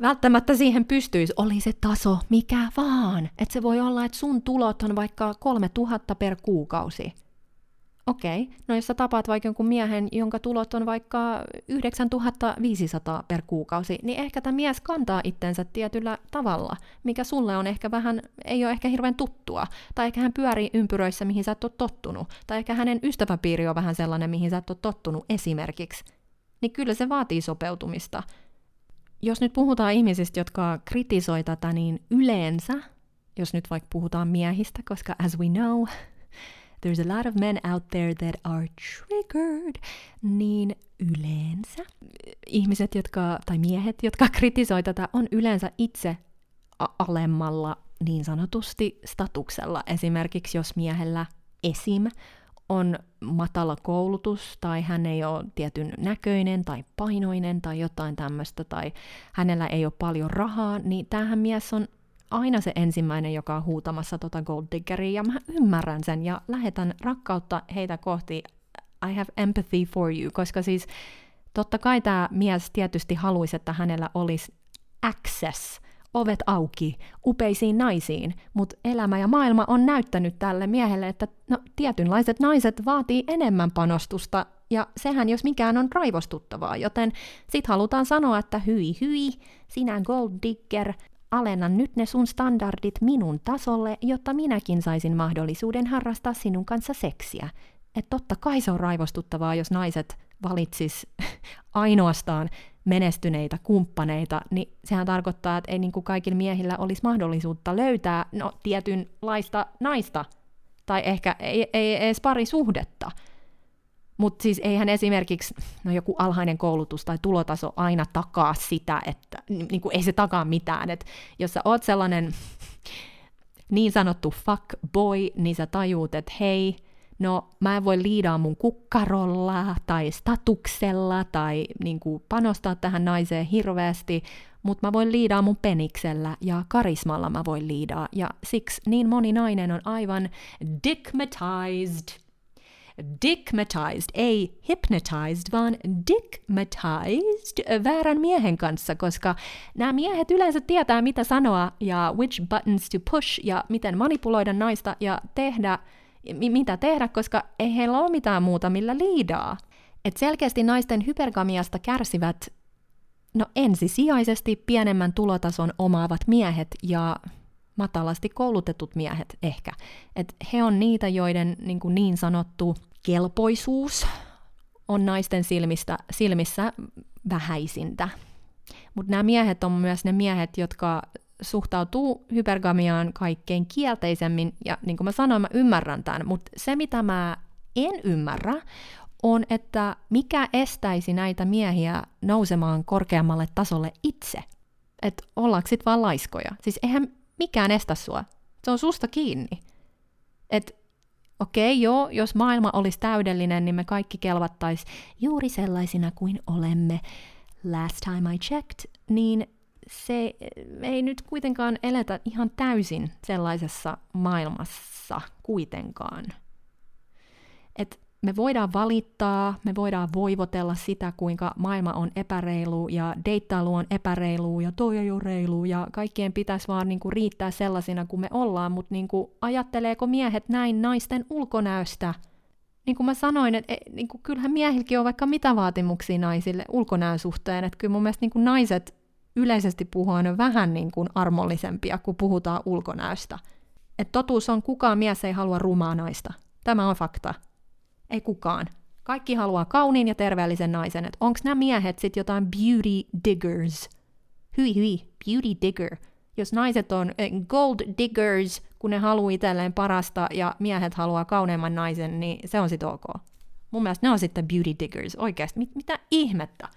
välttämättä siihen pystyisi, oli se taso mikä vaan. Että se voi olla, että sun tulot on vaikka 3000 per kuukausi. Okei, okay. no jos sä tapaat vaikka jonkun miehen, jonka tulot on vaikka 9500 per kuukausi, niin ehkä tämä mies kantaa itsensä tietyllä tavalla, mikä sulle on ehkä vähän, ei ole ehkä hirveän tuttua. Tai ehkä hän pyörii ympyröissä, mihin sä et ole tottunut. Tai ehkä hänen ystäväpiiri on vähän sellainen, mihin sä et ole tottunut esimerkiksi. Niin kyllä se vaatii sopeutumista. Jos nyt puhutaan ihmisistä, jotka kritisoi tätä, niin yleensä, jos nyt vaikka puhutaan miehistä, koska as we know, there's a lot of men out there that are triggered, niin yleensä ihmiset, jotka, tai miehet, jotka kritisoi tätä, on yleensä itse alemmalla niin sanotusti statuksella. Esimerkiksi jos miehellä esim. on matala koulutus tai hän ei ole tietyn näköinen tai painoinen tai jotain tämmöistä tai hänellä ei ole paljon rahaa, niin tämähän mies on aina se ensimmäinen, joka on huutamassa tota gold diggeria, ja mä ymmärrän sen ja lähetän rakkautta heitä kohti. I have empathy for you, koska siis Totta kai tämä mies tietysti haluaisi, että hänellä olisi access, ovet auki, upeisiin naisiin, mutta elämä ja maailma on näyttänyt tälle miehelle, että no, tietynlaiset naiset vaatii enemmän panostusta, ja sehän jos mikään on raivostuttavaa, joten sit halutaan sanoa, että hyi hyi, sinä gold digger, alenna nyt ne sun standardit minun tasolle, jotta minäkin saisin mahdollisuuden harrastaa sinun kanssa seksiä. Et totta kai se on raivostuttavaa, jos naiset valitsis ainoastaan menestyneitä kumppaneita, niin sehän tarkoittaa, että ei niin kuin kaikilla miehillä olisi mahdollisuutta löytää no, tietynlaista naista, tai ehkä ei, ei edes parisuhdetta. Mutta siis eihän esimerkiksi no joku alhainen koulutus tai tulotaso aina takaa sitä, että niin kuin ei se takaa mitään. Et jos sä oot sellainen niin sanottu fuck boy, niin sä tajuut, että hei, no mä en voi liidaa mun kukkarolla tai statuksella tai niin kuin, panostaa tähän naiseen hirveästi, mutta mä voin liidaa mun peniksellä ja karismalla mä voin liidaa. Ja siksi niin moni nainen on aivan dickmatized. Dickmatized, ei hypnotized, vaan dickmatized väärän miehen kanssa, koska nämä miehet yleensä tietää, mitä sanoa ja which buttons to push ja miten manipuloida naista ja tehdä – mitä tehdä, koska ei heillä ole mitään muuta, millä liidaa. Et selkeästi naisten hypergamiasta kärsivät no ensisijaisesti pienemmän tulotason omaavat miehet ja matalasti koulutetut miehet ehkä. Et he on niitä, joiden niin, kuin niin sanottu kelpoisuus on naisten silmistä, silmissä vähäisintä. Mutta nämä miehet on myös ne miehet, jotka suhtautuu hypergamiaan kaikkein kielteisemmin, ja niin kuin mä sanoin, mä ymmärrän tämän, mutta se mitä mä en ymmärrä, on, että mikä estäisi näitä miehiä nousemaan korkeammalle tasolle itse. Että ollaanko sit vaan laiskoja. Siis eihän mikään estä sua. Se on susta kiinni. Että okei, okay, joo, jos maailma olisi täydellinen, niin me kaikki kelvattais juuri sellaisina kuin olemme. Last time I checked, niin se ei nyt kuitenkaan eletä ihan täysin sellaisessa maailmassa kuitenkaan. Et me voidaan valittaa, me voidaan voivotella sitä, kuinka maailma on epäreilu ja deittailu on epäreilu ja toi ei ole reilu ja kaikkien pitäisi vaan niinku riittää sellaisina kuin me ollaan, mutta niinku, ajatteleeko miehet näin naisten ulkonäöstä? Niin kuin mä sanoin, että e, niinku, kyllähän miehilläkin on vaikka mitä vaatimuksia naisille ulkonäön suhteen, että kyllä mun mielestä niinku naiset yleisesti puhuen vähän niin kuin armollisempia, kun puhutaan ulkonäöstä. Et totuus on, kukaan mies ei halua rumaa naista. Tämä on fakta. Ei kukaan. Kaikki haluaa kauniin ja terveellisen naisen. Et onks nämä miehet sit jotain beauty diggers? Hyi hyi, beauty digger. Jos naiset on eh, gold diggers, kun ne haluaa itselleen parasta ja miehet haluaa kauneimman naisen, niin se on sit ok. Mun mielestä ne on sitten beauty diggers. Oikeasti, mit, mitä ihmettä?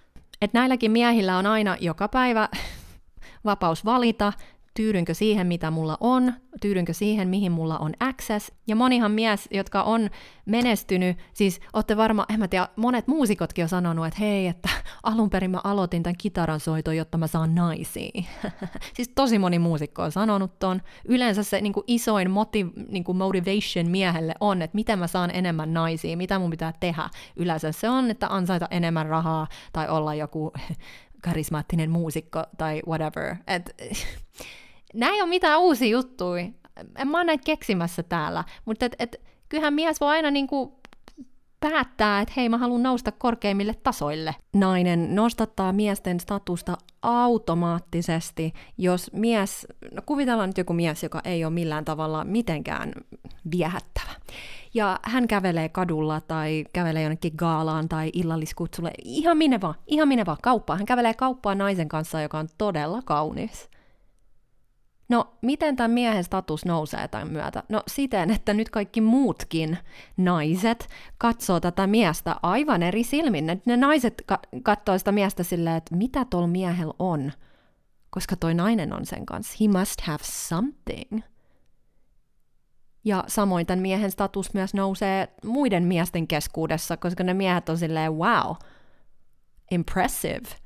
Että näilläkin miehillä on aina joka päivä vapaus valita, tyydynkö siihen, mitä mulla on, tyydynkö siihen, mihin mulla on access. Ja monihan mies, jotka on menestynyt, siis olette varmaan, en mä tiedä, monet muusikotkin on sanonut, että hei, että alun perin mä aloitin tämän kitaran soiton, jotta mä saan naisia. siis tosi moni muusikko on sanonut ton. Yleensä se niin kuin isoin motiv, niin kuin motivation miehelle on, että miten mä saan enemmän naisia, mitä mun pitää tehdä. Yleensä se on, että ansaita enemmän rahaa tai olla joku karismaattinen muusikko tai whatever. Et, nämä ei ole mitään uusia juttuja. En mä oon näitä keksimässä täällä, mutta et, et, kyllähän mies voi aina niinku päättää, että hei, mä haluan nousta korkeimmille tasoille. Nainen nostattaa miesten statusta automaattisesti, jos mies, no kuvitellaan nyt joku mies, joka ei ole millään tavalla mitenkään viehättävä. Ja hän kävelee kadulla tai kävelee jonnekin gaalaan tai illalliskutsulle, ihan minne vaan, ihan minne vaan kauppaan. Hän kävelee kauppaan naisen kanssa, joka on todella kaunis. No, miten tämän miehen status nousee tämän myötä? No siten, että nyt kaikki muutkin naiset katsoo tätä miestä aivan eri silmin. Ne naiset ka- katsoo sitä miestä silleen, että mitä tuolla miehellä on, koska toi nainen on sen kanssa. He must have something. Ja samoin tämän miehen status myös nousee muiden miesten keskuudessa, koska ne miehet on silleen, wow, impressive –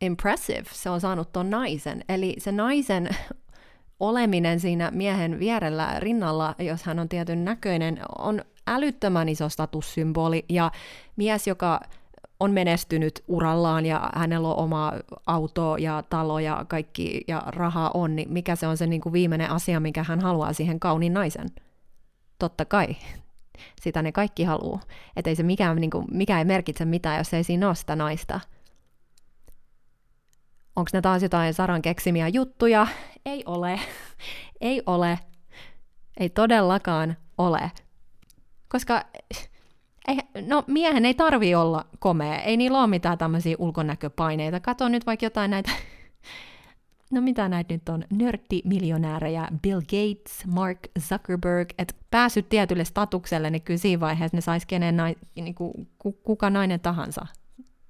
impressive se on saanut ton naisen. Eli se naisen oleminen siinä miehen vierellä rinnalla, jos hän on tietyn näköinen, on älyttömän iso statussymboli. Ja mies, joka on menestynyt urallaan ja hänellä on oma auto ja talo ja kaikki ja rahaa on, niin mikä se on se niin kuin viimeinen asia, mikä hän haluaa siihen kauniin naisen? Totta kai. Sitä ne kaikki haluaa. Että ei se mikään, niin kuin, mikä ei merkitse mitään, jos ei siinä ole sitä naista. Onko ne taas jotain Saran keksimiä juttuja? Ei ole. ei ole. Ei todellakaan ole. Koska ei, no miehen ei tarvi olla komea, ei niillä ole mitään tämmöisiä ulkonäköpaineita. Kato nyt vaikka jotain näitä, no mitä näitä nyt on, nörttimiljonäärejä, Bill Gates, Mark Zuckerberg, että päässyt tietylle statukselle, niin kyllä siinä vaiheessa ne saisi kenen nai, niin kuin, kuka nainen tahansa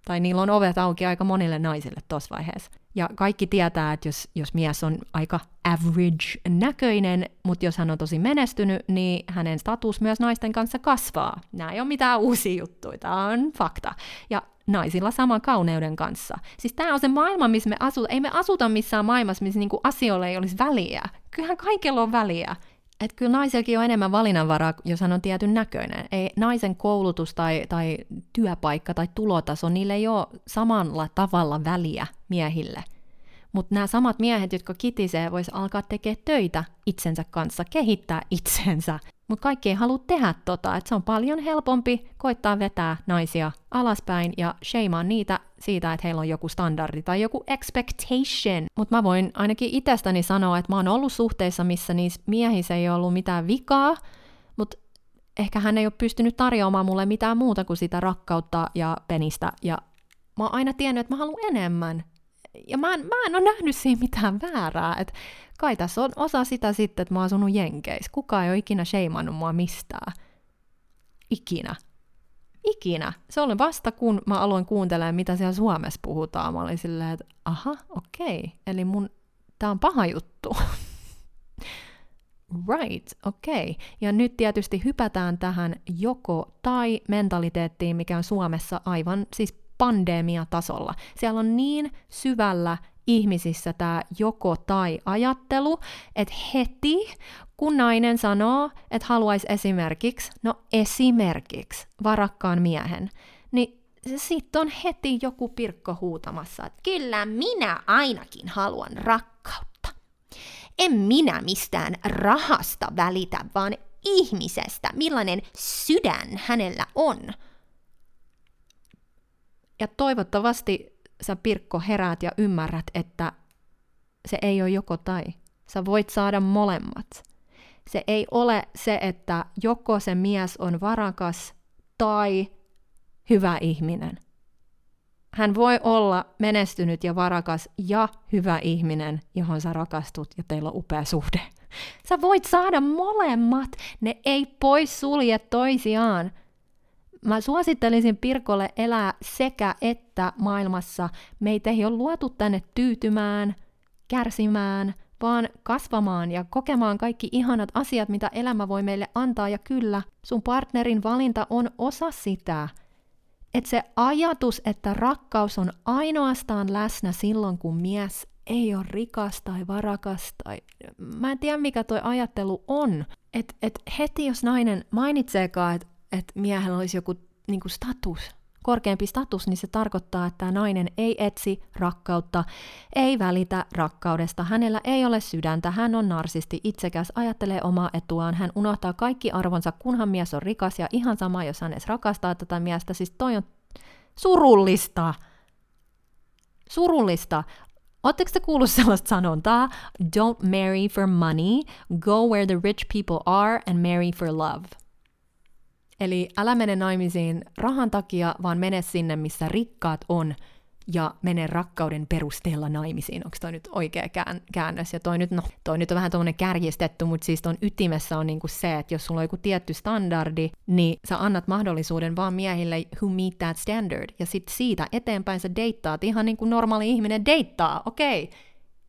tai niillä on ovet auki aika monille naisille tuossa vaiheessa. Ja kaikki tietää, että jos, jos mies on aika average näköinen, mutta jos hän on tosi menestynyt, niin hänen status myös naisten kanssa kasvaa. Nämä ei ole mitään uusia juttuja, tämä on fakta. Ja naisilla sama kauneuden kanssa. Siis tämä on se maailma, missä me asutaan. Ei me asuta missään maailmassa, missä niinku asioilla ei olisi väliä. Kyllähän kaikilla on väliä että kyllä naisellakin on enemmän valinnanvaraa, jos hän on tietyn näköinen. Ei naisen koulutus tai, tai työpaikka tai tulotaso, niille ei ole samalla tavalla väliä miehille. Mutta nämä samat miehet, jotka kitisee, vois alkaa tekemään töitä itsensä kanssa, kehittää itsensä. Mutta kaikki ei halua tehdä tota, että se on paljon helpompi koittaa vetää naisia alaspäin ja sheimaa niitä siitä, että heillä on joku standardi tai joku expectation. Mutta mä voin ainakin itsestäni sanoa, että mä oon ollut suhteissa, missä niissä miehissä ei ollut mitään vikaa, mutta ehkä hän ei ole pystynyt tarjoamaan mulle mitään muuta kuin sitä rakkautta ja penistä. Ja mä oon aina tiennyt, että mä haluan enemmän. Ja mä en, mä en ole nähnyt siinä mitään väärää. Et kai tässä on osa sitä sitten, että mä oon asunut Jenkeissä. Kukaan ei ole ikinä sheimannut mua mistään. Ikinä. Ikinä. Se oli vasta, kun mä aloin kuuntelemaan, mitä siellä Suomessa puhutaan. Mä olin silleen, että aha, okei. Okay. Eli mun, tää on paha juttu. Right, okei. Okay. Ja nyt tietysti hypätään tähän joko tai mentaliteettiin, mikä on Suomessa aivan siis pandemiatasolla. Siellä on niin syvällä ihmisissä tämä joko tai ajattelu, että heti kun nainen sanoo, että haluaisi esimerkiksi, no esimerkiksi varakkaan miehen, niin sitten on heti joku pirkko huutamassa, että kyllä minä ainakin haluan rakkautta. En minä mistään rahasta välitä, vaan ihmisestä, millainen sydän hänellä on. Ja toivottavasti sä Pirkko heräät ja ymmärrät, että se ei ole joko tai. Sä voit saada molemmat. Se ei ole se, että joko se mies on varakas tai hyvä ihminen. Hän voi olla menestynyt ja varakas ja hyvä ihminen, johon sä rakastut ja teillä on upea suhde. Sä voit saada molemmat, ne ei pois sulje toisiaan mä suosittelisin Pirkolle elää sekä että maailmassa. Meitä ei ole luotu tänne tyytymään, kärsimään, vaan kasvamaan ja kokemaan kaikki ihanat asiat, mitä elämä voi meille antaa. Ja kyllä, sun partnerin valinta on osa sitä. Että se ajatus, että rakkaus on ainoastaan läsnä silloin, kun mies ei ole rikas tai varakas tai... Mä en tiedä, mikä toi ajattelu on. Että et heti jos nainen mainitseekaan, että että miehellä olisi joku niin kuin status, korkeampi status, niin se tarkoittaa, että tämä nainen ei etsi rakkautta, ei välitä rakkaudesta, hänellä ei ole sydäntä, hän on narsisti, itsekäs, ajattelee omaa etuaan, hän unohtaa kaikki arvonsa, kunhan mies on rikas ja ihan sama, jos hän edes rakastaa tätä miestä, siis toi on surullista. Surullista. Oletteko te kuullut sellaista sanontaa? Don't marry for money, go where the rich people are and marry for love. Eli älä mene naimisiin rahan takia, vaan mene sinne, missä rikkaat on, ja mene rakkauden perusteella naimisiin. Onko toi nyt oikea käännös? Ja toi nyt, no, toi nyt on vähän tuommoinen kärjistetty, mutta siis ton ytimessä on niinku se, että jos sulla on joku tietty standardi, niin sä annat mahdollisuuden vaan miehille who meet that standard. Ja sitten siitä eteenpäin sä deittaat ihan niin kuin normaali ihminen deittaa. Okei, okay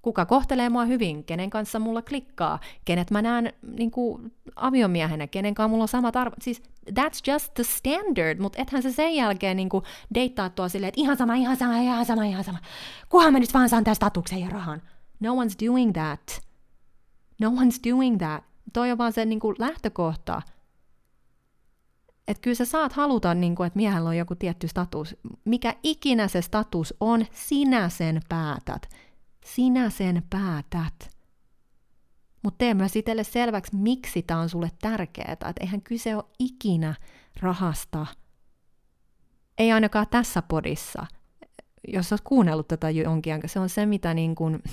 kuka kohtelee mua hyvin, kenen kanssa mulla klikkaa, kenet mä näen niin kuin, aviomiehenä, kenen kanssa mulla on samat arvot. Siis that's just the standard, mutta ethän se sen jälkeen niin kuin, deittaa tuo silleen, että ihan sama, ihan sama, ihan sama, ihan sama. Kuhan mä nyt vaan saan tästä statuksen ja rahan. No one's doing that. No one's doing that. Toi on vaan se niin kuin, lähtökohta. Että kyllä sä saat haluta, niin kuin, että miehellä on joku tietty status. Mikä ikinä se status on, sinä sen päätät. Sinä sen päätät. Mutta tee myös itselle selväksi, miksi tämä on sulle tärkeää. Että eihän kyse ole ikinä rahasta. Ei ainakaan tässä podissa. Jos olet kuunnellut tätä jonkin aikaa, se on se, mitä niin kuin,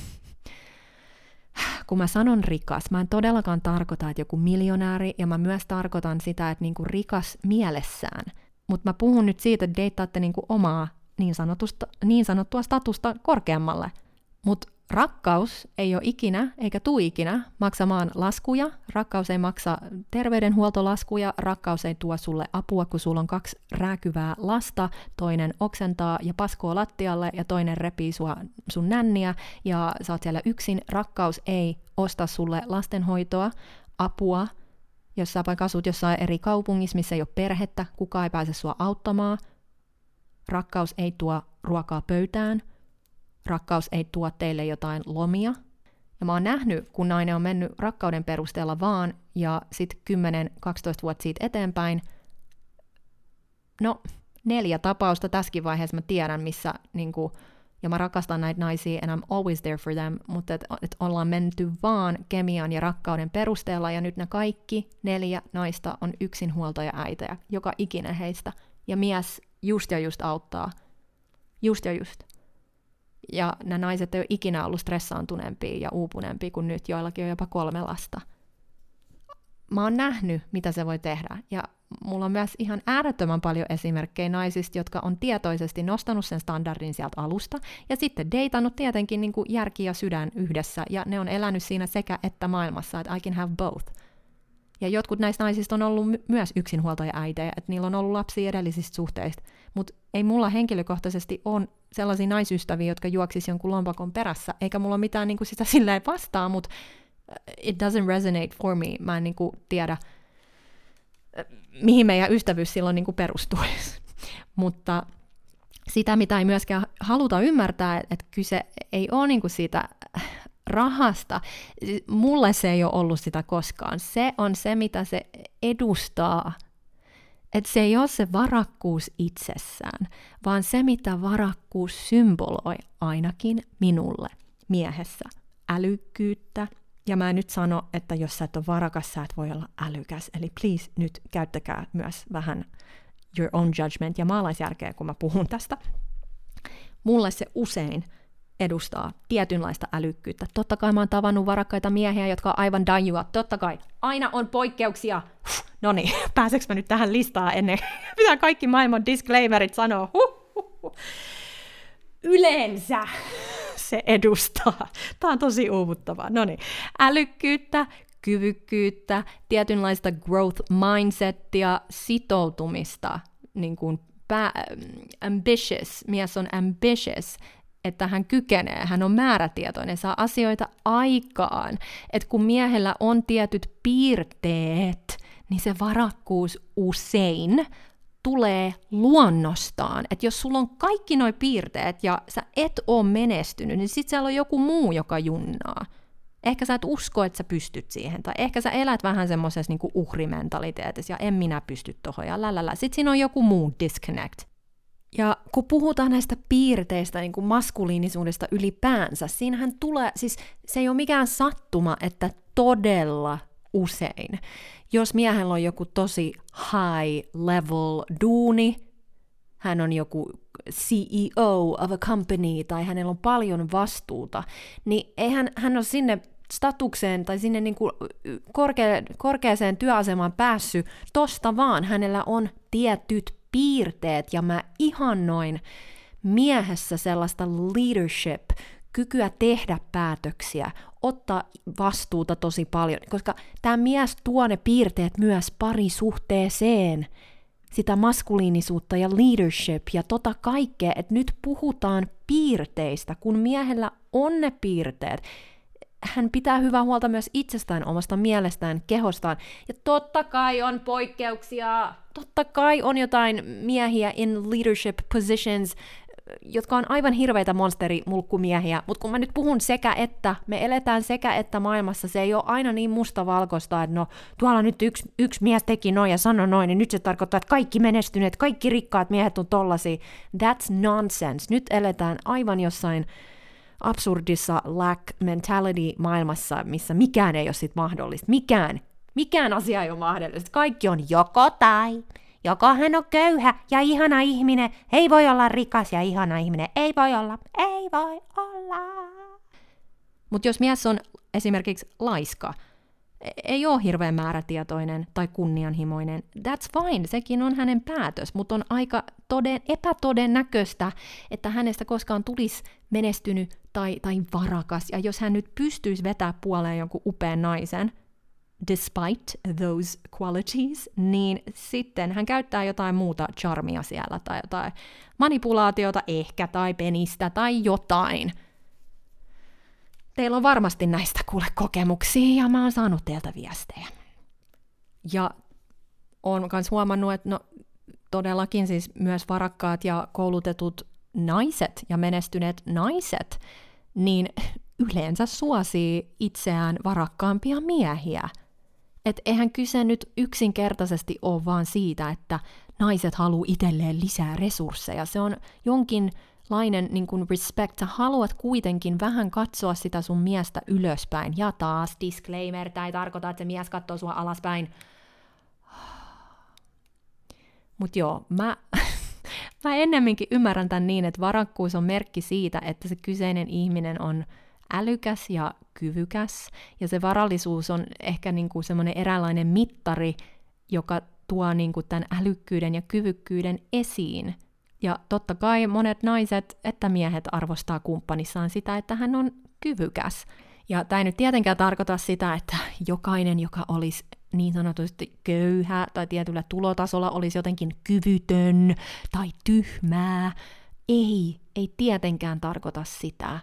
kun mä sanon rikas, mä en todellakaan tarkoita, että joku miljonääri, ja mä myös tarkoitan sitä, että niinku rikas mielessään. Mutta mä puhun nyt siitä, että deittaatte niinku omaa niin, sanotusta, niin sanottua statusta korkeammalle. Mutta Rakkaus ei ole ikinä, eikä tuu ikinä, maksamaan laskuja. Rakkaus ei maksa terveydenhuoltolaskuja. Rakkaus ei tuo sulle apua, kun sulla on kaksi rääkyvää lasta. Toinen oksentaa ja paskoo lattialle ja toinen repii sua, sun nänniä ja sä oot siellä yksin. Rakkaus ei osta sulle lastenhoitoa, apua, jos sä vaikka asut jossain eri kaupungissa, missä ei ole perhettä, kukaan ei pääse sua auttamaan. Rakkaus ei tuo ruokaa pöytään – rakkaus ei tuo teille jotain lomia. Ja mä oon nähnyt, kun nainen on mennyt rakkauden perusteella vaan, ja sitten 10-12 vuotta siitä eteenpäin, no neljä tapausta tässäkin vaiheessa mä tiedän, missä niin kuin, ja mä rakastan näitä naisia and I'm always there for them, mutta et, et ollaan menty vaan kemian ja rakkauden perusteella ja nyt ne kaikki neljä naista on yksinhuoltaja äitejä, joka ikinen heistä. Ja mies just ja just auttaa. Just ja just. Ja nämä naiset ei ole ikinä ollut stressaantuneempia ja uupuneempia kuin nyt, joillakin on jopa kolme lasta. Mä oon nähnyt, mitä se voi tehdä, ja mulla on myös ihan äärettömän paljon esimerkkejä naisista, jotka on tietoisesti nostanut sen standardin sieltä alusta, ja sitten deitannut tietenkin niin kuin järki ja sydän yhdessä, ja ne on elänyt siinä sekä että maailmassa, että I can have both. Ja jotkut näistä naisista on ollut my- myös yksinhuoltaja-äitejä, että niillä on ollut lapsia edellisistä suhteista, mutta ei mulla henkilökohtaisesti ole sellaisia naisystäviä, jotka juoksisi jonkun lompakon perässä, eikä mulla mitään niin kuin sitä silleen vastaa, mutta it doesn't resonate for me. Mä en niin kuin tiedä, mihin meidän ystävyys silloin niin kuin perustuisi. mutta sitä, mitä ei myöskään haluta ymmärtää, että kyse ei ole niin kuin siitä rahasta. Mulle se ei ole ollut sitä koskaan. Se on se, mitä se edustaa – että se ei ole se varakkuus itsessään, vaan se, mitä varakkuus symboloi ainakin minulle miehessä. Älykkyyttä, ja mä en nyt sano, että jos sä et ole varakas, sä et voi olla älykäs. Eli please nyt käyttäkää myös vähän your own judgment ja maalaisjärkeä, kun mä puhun tästä. Mulle se usein edustaa tietynlaista älykkyyttä. Totta kai mä oon tavannut varakkaita miehiä, jotka on aivan dajua. Totta kai. Aina on poikkeuksia. No niin, pääseekö mä nyt tähän listaan ennen, mitä kaikki maailman disclaimerit sanoo? Huh, huh, huh. Yleensä se edustaa. Tämä on tosi uuvuttavaa. No niin, älykkyyttä, kyvykkyyttä, tietynlaista growth mindsettia, sitoutumista, niin kuin pää, ambitious, mies on ambitious, että hän kykenee, hän on määrätietoinen, saa asioita aikaan. Että kun miehellä on tietyt piirteet, niin se varakkuus usein tulee luonnostaan. Että jos sulla on kaikki nuo piirteet ja sä et ole menestynyt, niin sit siellä on joku muu, joka junnaa. Ehkä sä et usko, että sä pystyt siihen, tai ehkä sä elät vähän semmoisessa niinku uhrimentaliteetissa, ja en minä pysty tohon, ja lällällä. Sitten siinä on joku muu disconnect. Ja kun puhutaan näistä piirteistä, niin kuin maskuliinisuudesta ylipäänsä, siinähän tulee, siis se ei ole mikään sattuma, että todella usein, jos miehellä on joku tosi high level duuni, hän on joku CEO of a company tai hänellä on paljon vastuuta, niin eihän hän ole sinne statukseen tai sinne niin kuin korkea, korkeaseen työasemaan päässyt tosta vaan. Hänellä on tietyt piirteet ja mä ihannoin miehessä sellaista leadership, kykyä tehdä päätöksiä, ottaa vastuuta tosi paljon, koska tämä mies tuo ne piirteet myös parisuhteeseen, sitä maskuliinisuutta ja leadership ja tota kaikkea, että nyt puhutaan piirteistä, kun miehellä on ne piirteet, hän pitää hyvää huolta myös itsestään, omasta mielestään, kehostaan. Ja totta kai on poikkeuksia. Totta kai on jotain miehiä in leadership positions, jotka on aivan hirveitä monsterimulkkumiehiä, mutta kun mä nyt puhun sekä että, me eletään sekä että maailmassa, se ei ole aina niin mustavalkoista, että no tuolla nyt yksi, yksi mies teki noin ja sanoi noin, niin nyt se tarkoittaa, että kaikki menestyneet, kaikki rikkaat miehet on tollasi. That's nonsense. Nyt eletään aivan jossain absurdissa lack mentality maailmassa, missä mikään ei ole sit mahdollista. Mikään. Mikään asia ei ole mahdollista. Kaikki on joko tai. Joko hän on köyhä ja ihana ihminen, ei voi olla rikas ja ihana ihminen, ei voi olla, ei voi olla. Mutta jos mies on esimerkiksi laiska, e- ei ole hirveän määrätietoinen tai kunnianhimoinen, that's fine, sekin on hänen päätös, mutta on aika toden, epätodennäköistä, että hänestä koskaan tulisi menestynyt tai, tai varakas, ja jos hän nyt pystyisi vetää puoleen jonkun upean naisen, despite those qualities, niin sitten hän käyttää jotain muuta charmia siellä tai jotain manipulaatiota ehkä tai penistä tai jotain. Teillä on varmasti näistä kuule kokemuksia ja mä oon saanut teiltä viestejä. Ja on myös huomannut, että no, todellakin siis myös varakkaat ja koulutetut naiset ja menestyneet naiset, niin yleensä suosii itseään varakkaampia miehiä – että eihän kyse nyt yksinkertaisesti ole vaan siitä, että naiset haluaa itselleen lisää resursseja. Se on jonkinlainen niin kuin respect. Sä haluat kuitenkin vähän katsoa sitä sun miestä ylöspäin. Ja taas disclaimer, tämä ei tarkoita, että se mies katsoo sua alaspäin. Mutta joo, mä, mä ennemminkin ymmärrän tämän niin, että varakkuus on merkki siitä, että se kyseinen ihminen on älykäs ja kyvykäs, ja se varallisuus on ehkä niin kuin semmoinen eräänlainen mittari, joka tuo niin kuin tämän älykkyyden ja kyvykkyyden esiin. Ja totta kai monet naiset että miehet arvostaa kumppanissaan sitä, että hän on kyvykäs. Ja tämä ei nyt tietenkään tarkoita sitä, että jokainen, joka olisi niin sanotusti köyhä tai tietyllä tulotasolla olisi jotenkin kyvytön tai tyhmää. Ei, ei tietenkään tarkoita sitä,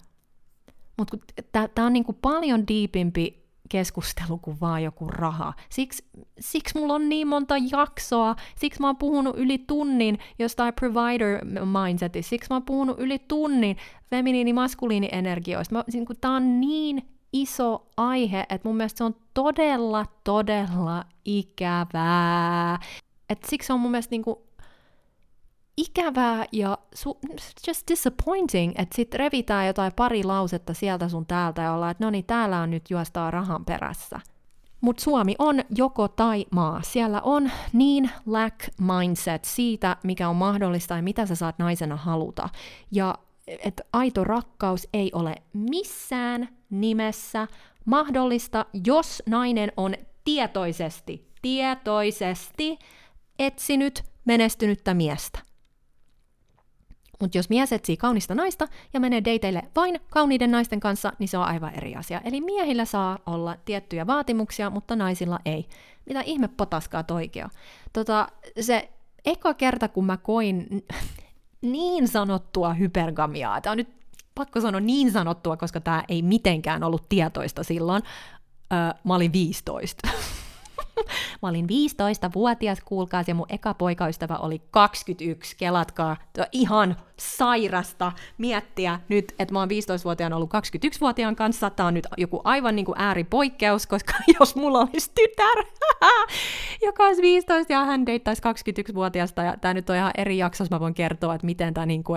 mutta tämä on niinku paljon diipimpi keskustelu kuin vaan joku raha. Siksi, siksi mulla on niin monta jaksoa, siksi mä oon puhunut yli tunnin jostain provider mindsetista, siksi mä oon puhunut yli tunnin feminiini-maskuliini-energioista. Mä, niin tää on niin iso aihe, että mun mielestä se on todella, todella ikävää. Et siksi on mun mielestä niinku ikävää ja su- just disappointing, että sit revitään jotain pari lausetta sieltä sun täältä ja ollaan, että no niin, täällä on nyt juostaa rahan perässä. Mutta Suomi on joko tai maa. Siellä on niin lack mindset siitä, mikä on mahdollista ja mitä sä saat naisena haluta. Ja että aito rakkaus ei ole missään nimessä mahdollista, jos nainen on tietoisesti, tietoisesti etsinyt menestynyttä miestä. Mutta jos mies etsii kaunista naista ja menee dateille vain kauniiden naisten kanssa, niin se on aivan eri asia. Eli miehillä saa olla tiettyjä vaatimuksia, mutta naisilla ei. Mitä ihme potaskaa toikea. Tota, se eka kerta, kun mä koin niin sanottua hypergamiaa, tämä on nyt pakko sanoa niin sanottua, koska tämä ei mitenkään ollut tietoista silloin, öö, mä olin 15. Mä olin 15-vuotias, kuulkaas, ja mun eka poikaystävä oli 21, kelatkaa. Ihan sairasta miettiä nyt, että mä oon 15-vuotiaana ollut 21-vuotiaan kanssa. Tää on nyt joku aivan niin kuin ääripoikkeus, koska jos mulla olisi tytär, joka olisi 15 ja hän deittaisi 21-vuotiaasta, ja tää nyt on ihan eri jaksos, mä voin kertoa, että miten tämä niin kuin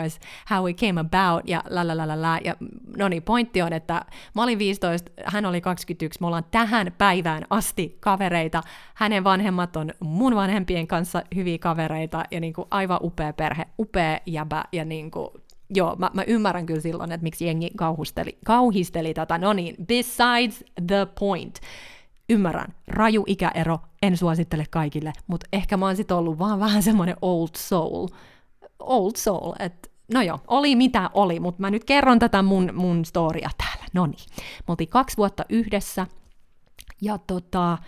how it came about, ja la la la la la, ja no niin, pointti on, että mä olin 15, hän oli 21, me ollaan tähän päivään asti kavereita, hänen vanhemmat on mun vanhempien kanssa hyviä kavereita, ja niin kuin aivan upea perhe, upea jäbä, ja niin kuin, joo, mä, mä ymmärrän kyllä silloin, että miksi jengi kauhisteli, kauhisteli tätä. No niin, besides the point. Ymmärrän, raju ikäero, en suosittele kaikille, mutta ehkä mä oon sit ollut vaan vähän semmoinen old soul. Old soul, että no joo, oli mitä oli, mutta mä nyt kerron tätä mun, mun storia täällä. No niin, me oltiin kaksi vuotta yhdessä, ja tota,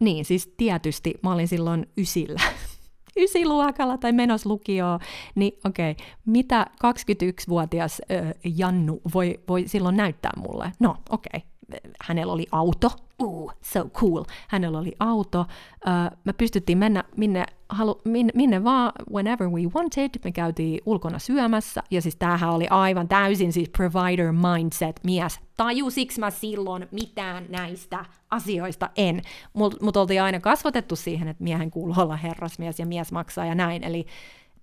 niin siis tietysti mä olin silloin ysillä ysiluokalla tai menos lukioon, niin okei, okay, mitä 21-vuotias äh, Jannu voi, voi silloin näyttää mulle? No okei, okay. Hänellä oli auto, uh, so cool, hänellä oli auto, uh, me pystyttiin mennä minne, halu, minne, minne vaan, whenever we wanted, me käytiin ulkona syömässä, ja siis tämähän oli aivan täysin siis provider mindset mies, tajusiks mä silloin mitään näistä asioista? En, mutta mut oltiin aina kasvatettu siihen, että miehen kuuluu olla herrasmies ja mies maksaa ja näin, eli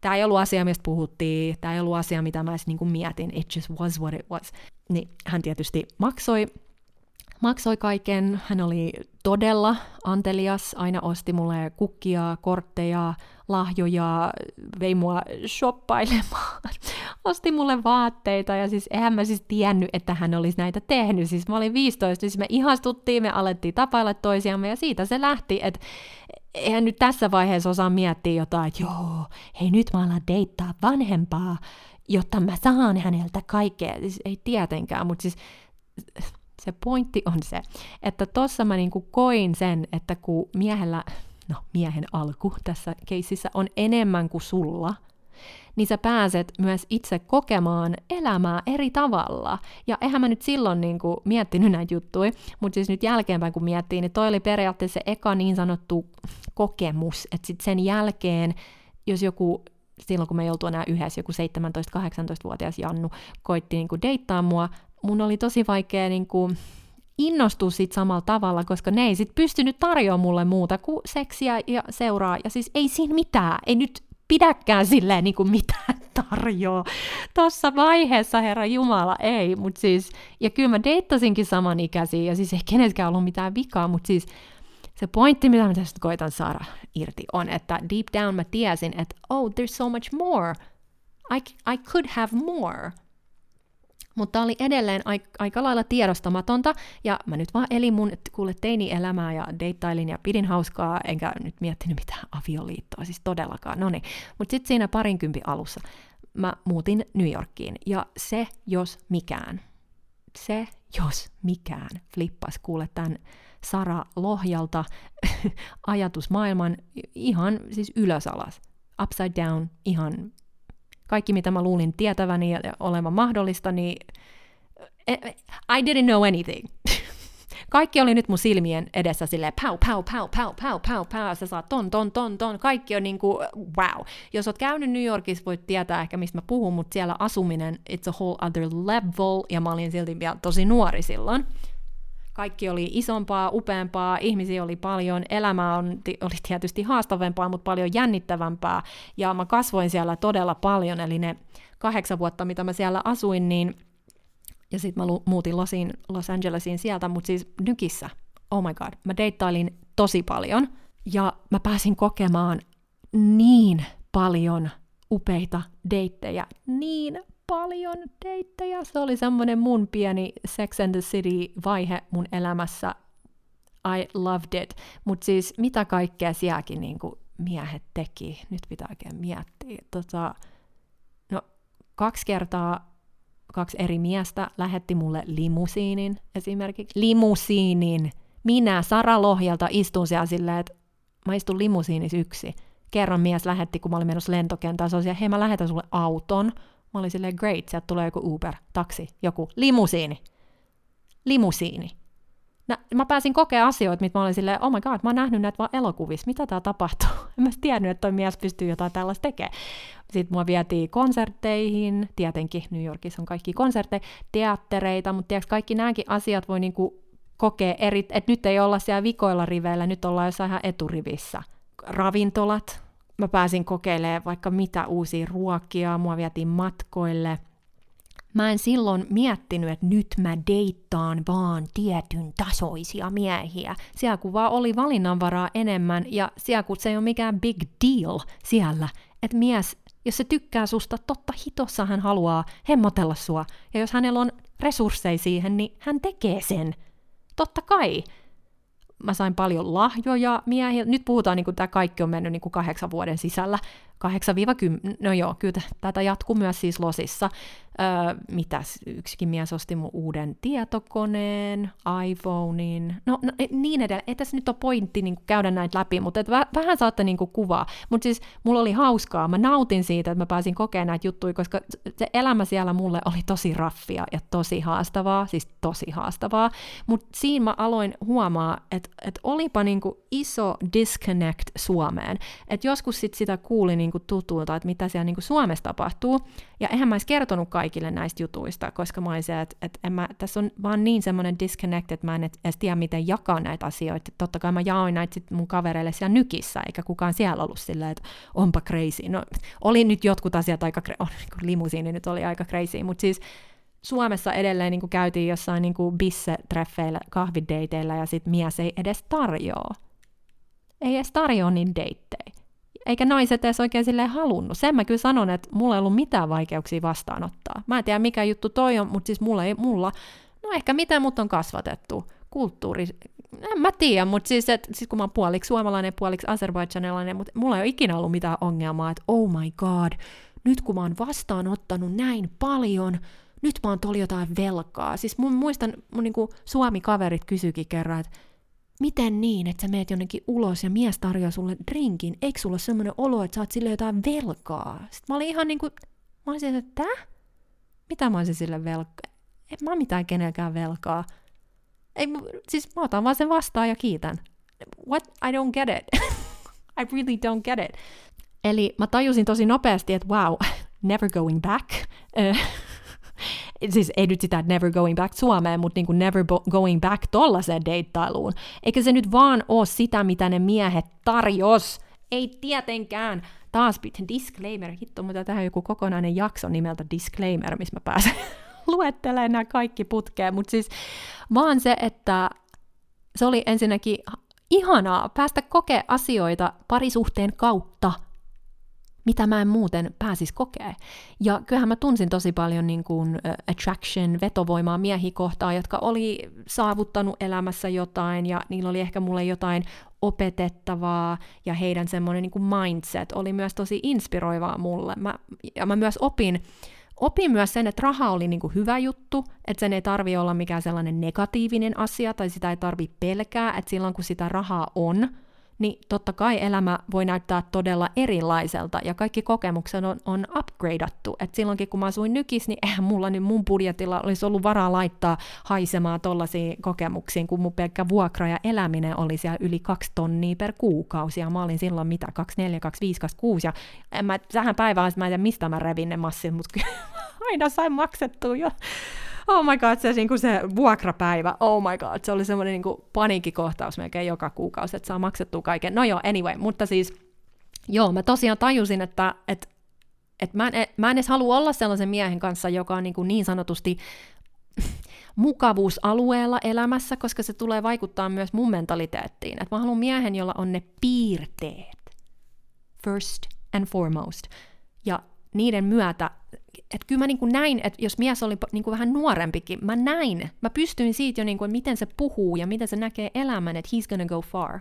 tämä ei ollut asia, mistä puhuttiin, tämä ei ollut asia, mitä mä edes niin mietin, it just was what it was. Niin hän tietysti maksoi, maksoi kaiken, hän oli todella antelias, aina osti mulle kukkia, kortteja, lahjoja, vei mua shoppailemaan, osti mulle vaatteita ja siis eihän mä siis tiennyt, että hän olisi näitä tehnyt. Siis mä olin 15, siis me ihastuttiin, me alettiin tapailla toisiamme ja siitä se lähti, että eihän nyt tässä vaiheessa osaa miettiä jotain, että joo, hei nyt mä alan deittaa vanhempaa, jotta mä saan häneltä kaikkea. Siis ei tietenkään, mutta siis se pointti on se, että tossa mä niinku koin sen, että kun miehellä, no miehen alku tässä keississä on enemmän kuin sulla – niin sä pääset myös itse kokemaan elämää eri tavalla. Ja eihän mä nyt silloin niin kuin miettinyt näitä juttuja, mutta siis nyt jälkeenpäin kun miettii, niin toi oli periaatteessa se eka niin sanottu kokemus, että sitten sen jälkeen, jos joku silloin kun me ei oltu enää yhdessä, joku 17-18-vuotias Jannu koitti niin kuin deittaa mua, mun oli tosi vaikea niin kuin innostua siitä samalla tavalla, koska ne ei sit pystynyt tarjoamaan mulle muuta kuin seksiä ja seuraa, ja siis ei siinä mitään, ei nyt pidäkään silleen niin kuin mitään tarjoa. Tuossa vaiheessa, herra Jumala, ei, mutta siis, ja kyllä mä deittasinkin samanikäisiä, ja siis ei kenenkään ollut mitään vikaa, mutta siis se pointti, mitä mä tästä koitan saada irti, on, että deep down mä tiesin, että oh, there's so much more. I, I could have more mutta oli edelleen aika lailla tiedostamatonta, ja mä nyt vaan elin mun kuule teini-elämää ja deittailin ja pidin hauskaa, enkä nyt miettinyt mitään avioliittoa, siis todellakaan, no niin. Mutta sitten siinä parinkympi alussa mä muutin New Yorkiin, ja se jos mikään, se jos mikään flippas kuule tämän Sara Lohjalta ajatusmaailman ihan siis ylös alas, upside down, ihan kaikki, mitä mä luulin tietäväni ja olevan mahdollista, niin e, e, I didn't know anything. Kaikki oli nyt mun silmien edessä silleen pau, pau, pau, pau, pau, pau, pau, sä saat ton, ton, ton, ton, kaikki on niinku wow. Jos oot käynyt New Yorkissa, voit tietää ehkä mistä mä puhun, mutta siellä asuminen, it's a whole other level, ja mä olin silti vielä tosi nuori silloin kaikki oli isompaa, upeampaa, ihmisiä oli paljon, elämä on, oli tietysti haastavempaa, mutta paljon jännittävämpää, ja mä kasvoin siellä todella paljon, eli ne kahdeksan vuotta, mitä mä siellä asuin, niin ja sitten mä muutin Losiin, Los Angelesiin sieltä, mutta siis Nykissä, oh my god, mä deittailin tosi paljon, ja mä pääsin kokemaan niin paljon upeita deittejä, niin paljon deittejä. Se oli semmoinen mun pieni Sex and the City-vaihe mun elämässä. I loved it. Mutta siis mitä kaikkea sielläkin niin miehet teki? Nyt pitää oikein miettiä. Tota, no, kaksi kertaa kaksi eri miestä lähetti mulle limusiinin esimerkiksi. Limusiinin! Minä Sara Lohjalta istun siellä silleen, että mä istun limusiinis yksi. Kerran mies lähetti, kun mä olin menossa lentokentään, se oli siellä, hei mä lähetän sulle auton, Mä olin silleen, great, sieltä tulee joku Uber, taksi, joku limusiini. Limusiini. Nä, mä pääsin kokea asioita, mitä mä olin silleen, oh my god, mä oon nähnyt näitä vaan elokuvissa, mitä tää tapahtuu? En mä tiennyt, että toi mies pystyy jotain tällaista tekemään. Sitten mua vietiin konsertteihin, tietenkin New Yorkissa on kaikki konsertteja, teattereita, mutta tiedätkö, kaikki nämäkin asiat voi niinku kokea eri, että nyt ei olla siellä vikoilla riveillä, nyt ollaan jossain ihan eturivissä. Ravintolat, mä pääsin kokeilemaan vaikka mitä uusia ruokia, mua vietiin matkoille. Mä en silloin miettinyt, että nyt mä deittaan vaan tietyn tasoisia miehiä. Siellä kun vaan oli valinnanvaraa enemmän ja siellä kun se ei ole mikään big deal siellä, että mies, jos se tykkää susta, totta hitossa hän haluaa hemmotella sua. Ja jos hänellä on resursseja siihen, niin hän tekee sen. Totta kai mä sain paljon lahjoja miehiä. Nyt puhutaan, niin kuin tämä kaikki on mennyt niin kuin kahdeksan vuoden sisällä. 8-10, no joo, kyllä tätä jatkuu myös siis losissa. Öö, mitäs, yksikin mies osti mun uuden tietokoneen, iPhonein, no, no niin edelleen. Ei tässä nyt ole pointti niin käydä näitä läpi, mutta et väh, vähän saatte niin kuvaa. Mutta siis mulla oli hauskaa, mä nautin siitä, että mä pääsin kokemaan näitä juttuja, koska se elämä siellä mulle oli tosi raffia ja tosi haastavaa, siis tosi haastavaa. Mutta siinä mä aloin huomaa, että et olipa niin iso disconnect Suomeen. Että joskus sit sitä kuuli niin tutulta, että mitä siellä niin Suomessa tapahtuu, ja eihän mä olisi kertonut kaikille näistä jutuista, koska mä olisin, että, että en mä, tässä on vaan niin semmoinen disconnect, että mä en edes tiedä, miten jakaa näitä asioita. Totta kai mä jaoin näitä sit mun kavereille siellä nykissä, eikä kukaan siellä ollut silleen, että onpa crazy. No, oli nyt jotkut asiat aika, oh, niin limusiini nyt oli aika crazy, mutta siis Suomessa edelleen niin käytiin jossain niin bisse-treffeillä, kahvideiteillä, ja sitten mies ei edes tarjoa. Ei edes tarjoa niin deittejä eikä naiset edes oikein silleen halunnut. Sen mä kyllä sanon, että mulla ei ollut mitään vaikeuksia vastaanottaa. Mä en tiedä mikä juttu toi on, mutta siis mulla ei, mulla, no ehkä miten mut on kasvatettu. Kulttuuri, en mä tiedä, mutta siis, et, siis kun mä oon puoliksi suomalainen, puoliksi azerbaidsanilainen, mutta mulla ei ole ikinä ollut mitään ongelmaa, että oh my god, nyt kun mä oon vastaanottanut näin paljon, nyt mä oon tuli jotain velkaa. Siis mun muistan, mun niinku Suomi-kaverit kysyikin kerran, että miten niin, että sä meet jonnekin ulos ja mies tarjoaa sulle drinkin, eikö sulla ole semmoinen olo, että sä oot sille jotain velkaa? Sitten mä olin ihan niinku, mä olisin, että tää? Mitä mä olisin sille velkaa? En mä mitään kenelläkään velkaa. Ei, siis mä otan vaan sen vastaan ja kiitän. What? I don't get it. I really don't get it. Eli mä tajusin tosi nopeasti, että wow, never going back siis ei nyt sitä never going back Suomeen, mutta niin kuin never going back tollaiseen deittailuun. Eikä se nyt vaan ole sitä, mitä ne miehet tarjos. Ei tietenkään. Taas disclaimer, hitto, mutta tähän joku kokonainen jakso nimeltä disclaimer, missä mä pääsen luettelemaan nämä kaikki putkeen, mutta siis vaan se, että se oli ensinnäkin ihanaa päästä kokea asioita parisuhteen kautta – mitä mä en muuten pääsis kokea. Ja kyllähän mä tunsin tosi paljon niin kuin, attraction, vetovoimaa miehiä kohtaan, jotka oli saavuttanut elämässä jotain, ja niillä oli ehkä mulle jotain opetettavaa, ja heidän semmoinen niin kuin mindset oli myös tosi inspiroivaa mulle. Mä, ja mä myös opin, opin myös sen, että raha oli niin kuin hyvä juttu, että sen ei tarvi olla mikään sellainen negatiivinen asia, tai sitä ei tarvi pelkää, että silloin kun sitä rahaa on, niin totta kai elämä voi näyttää todella erilaiselta, ja kaikki kokemukset on, on upgradeattu. Et silloinkin kun mä asuin nykis, niin eihän mulla niin mun budjetilla olisi ollut varaa laittaa haisemaan tollaisiin kokemuksiin, kun mun pelkkä vuokra ja eläminen oli siellä yli kaksi tonnia per kuukausi, ja mä olin silloin mitä, 24, 25, 26, ja en mä, tähän päivään mä en tiedä mistä mä revin ne massit, mutta aina sain maksettua jo oh my god, se, niin kuin se vuokrapäivä, oh my god, se oli semmoinen niin kuin paniikkikohtaus melkein joka kuukausi, että saa maksettua kaiken. No joo, anyway, mutta siis, joo, mä tosiaan tajusin, että, että että mä, en, mä en edes halua olla sellaisen miehen kanssa, joka on niin, kuin niin sanotusti mukavuusalueella elämässä, koska se tulee vaikuttaa myös mun mentaliteettiin. Että mä haluan miehen, jolla on ne piirteet. First and foremost. Ja niiden myötä että kyllä mä niin kuin näin, että jos mies oli niin kuin vähän nuorempikin, mä näin, mä pystyin siitä jo, niin kuin, miten se puhuu ja miten se näkee elämän, että he's gonna go far.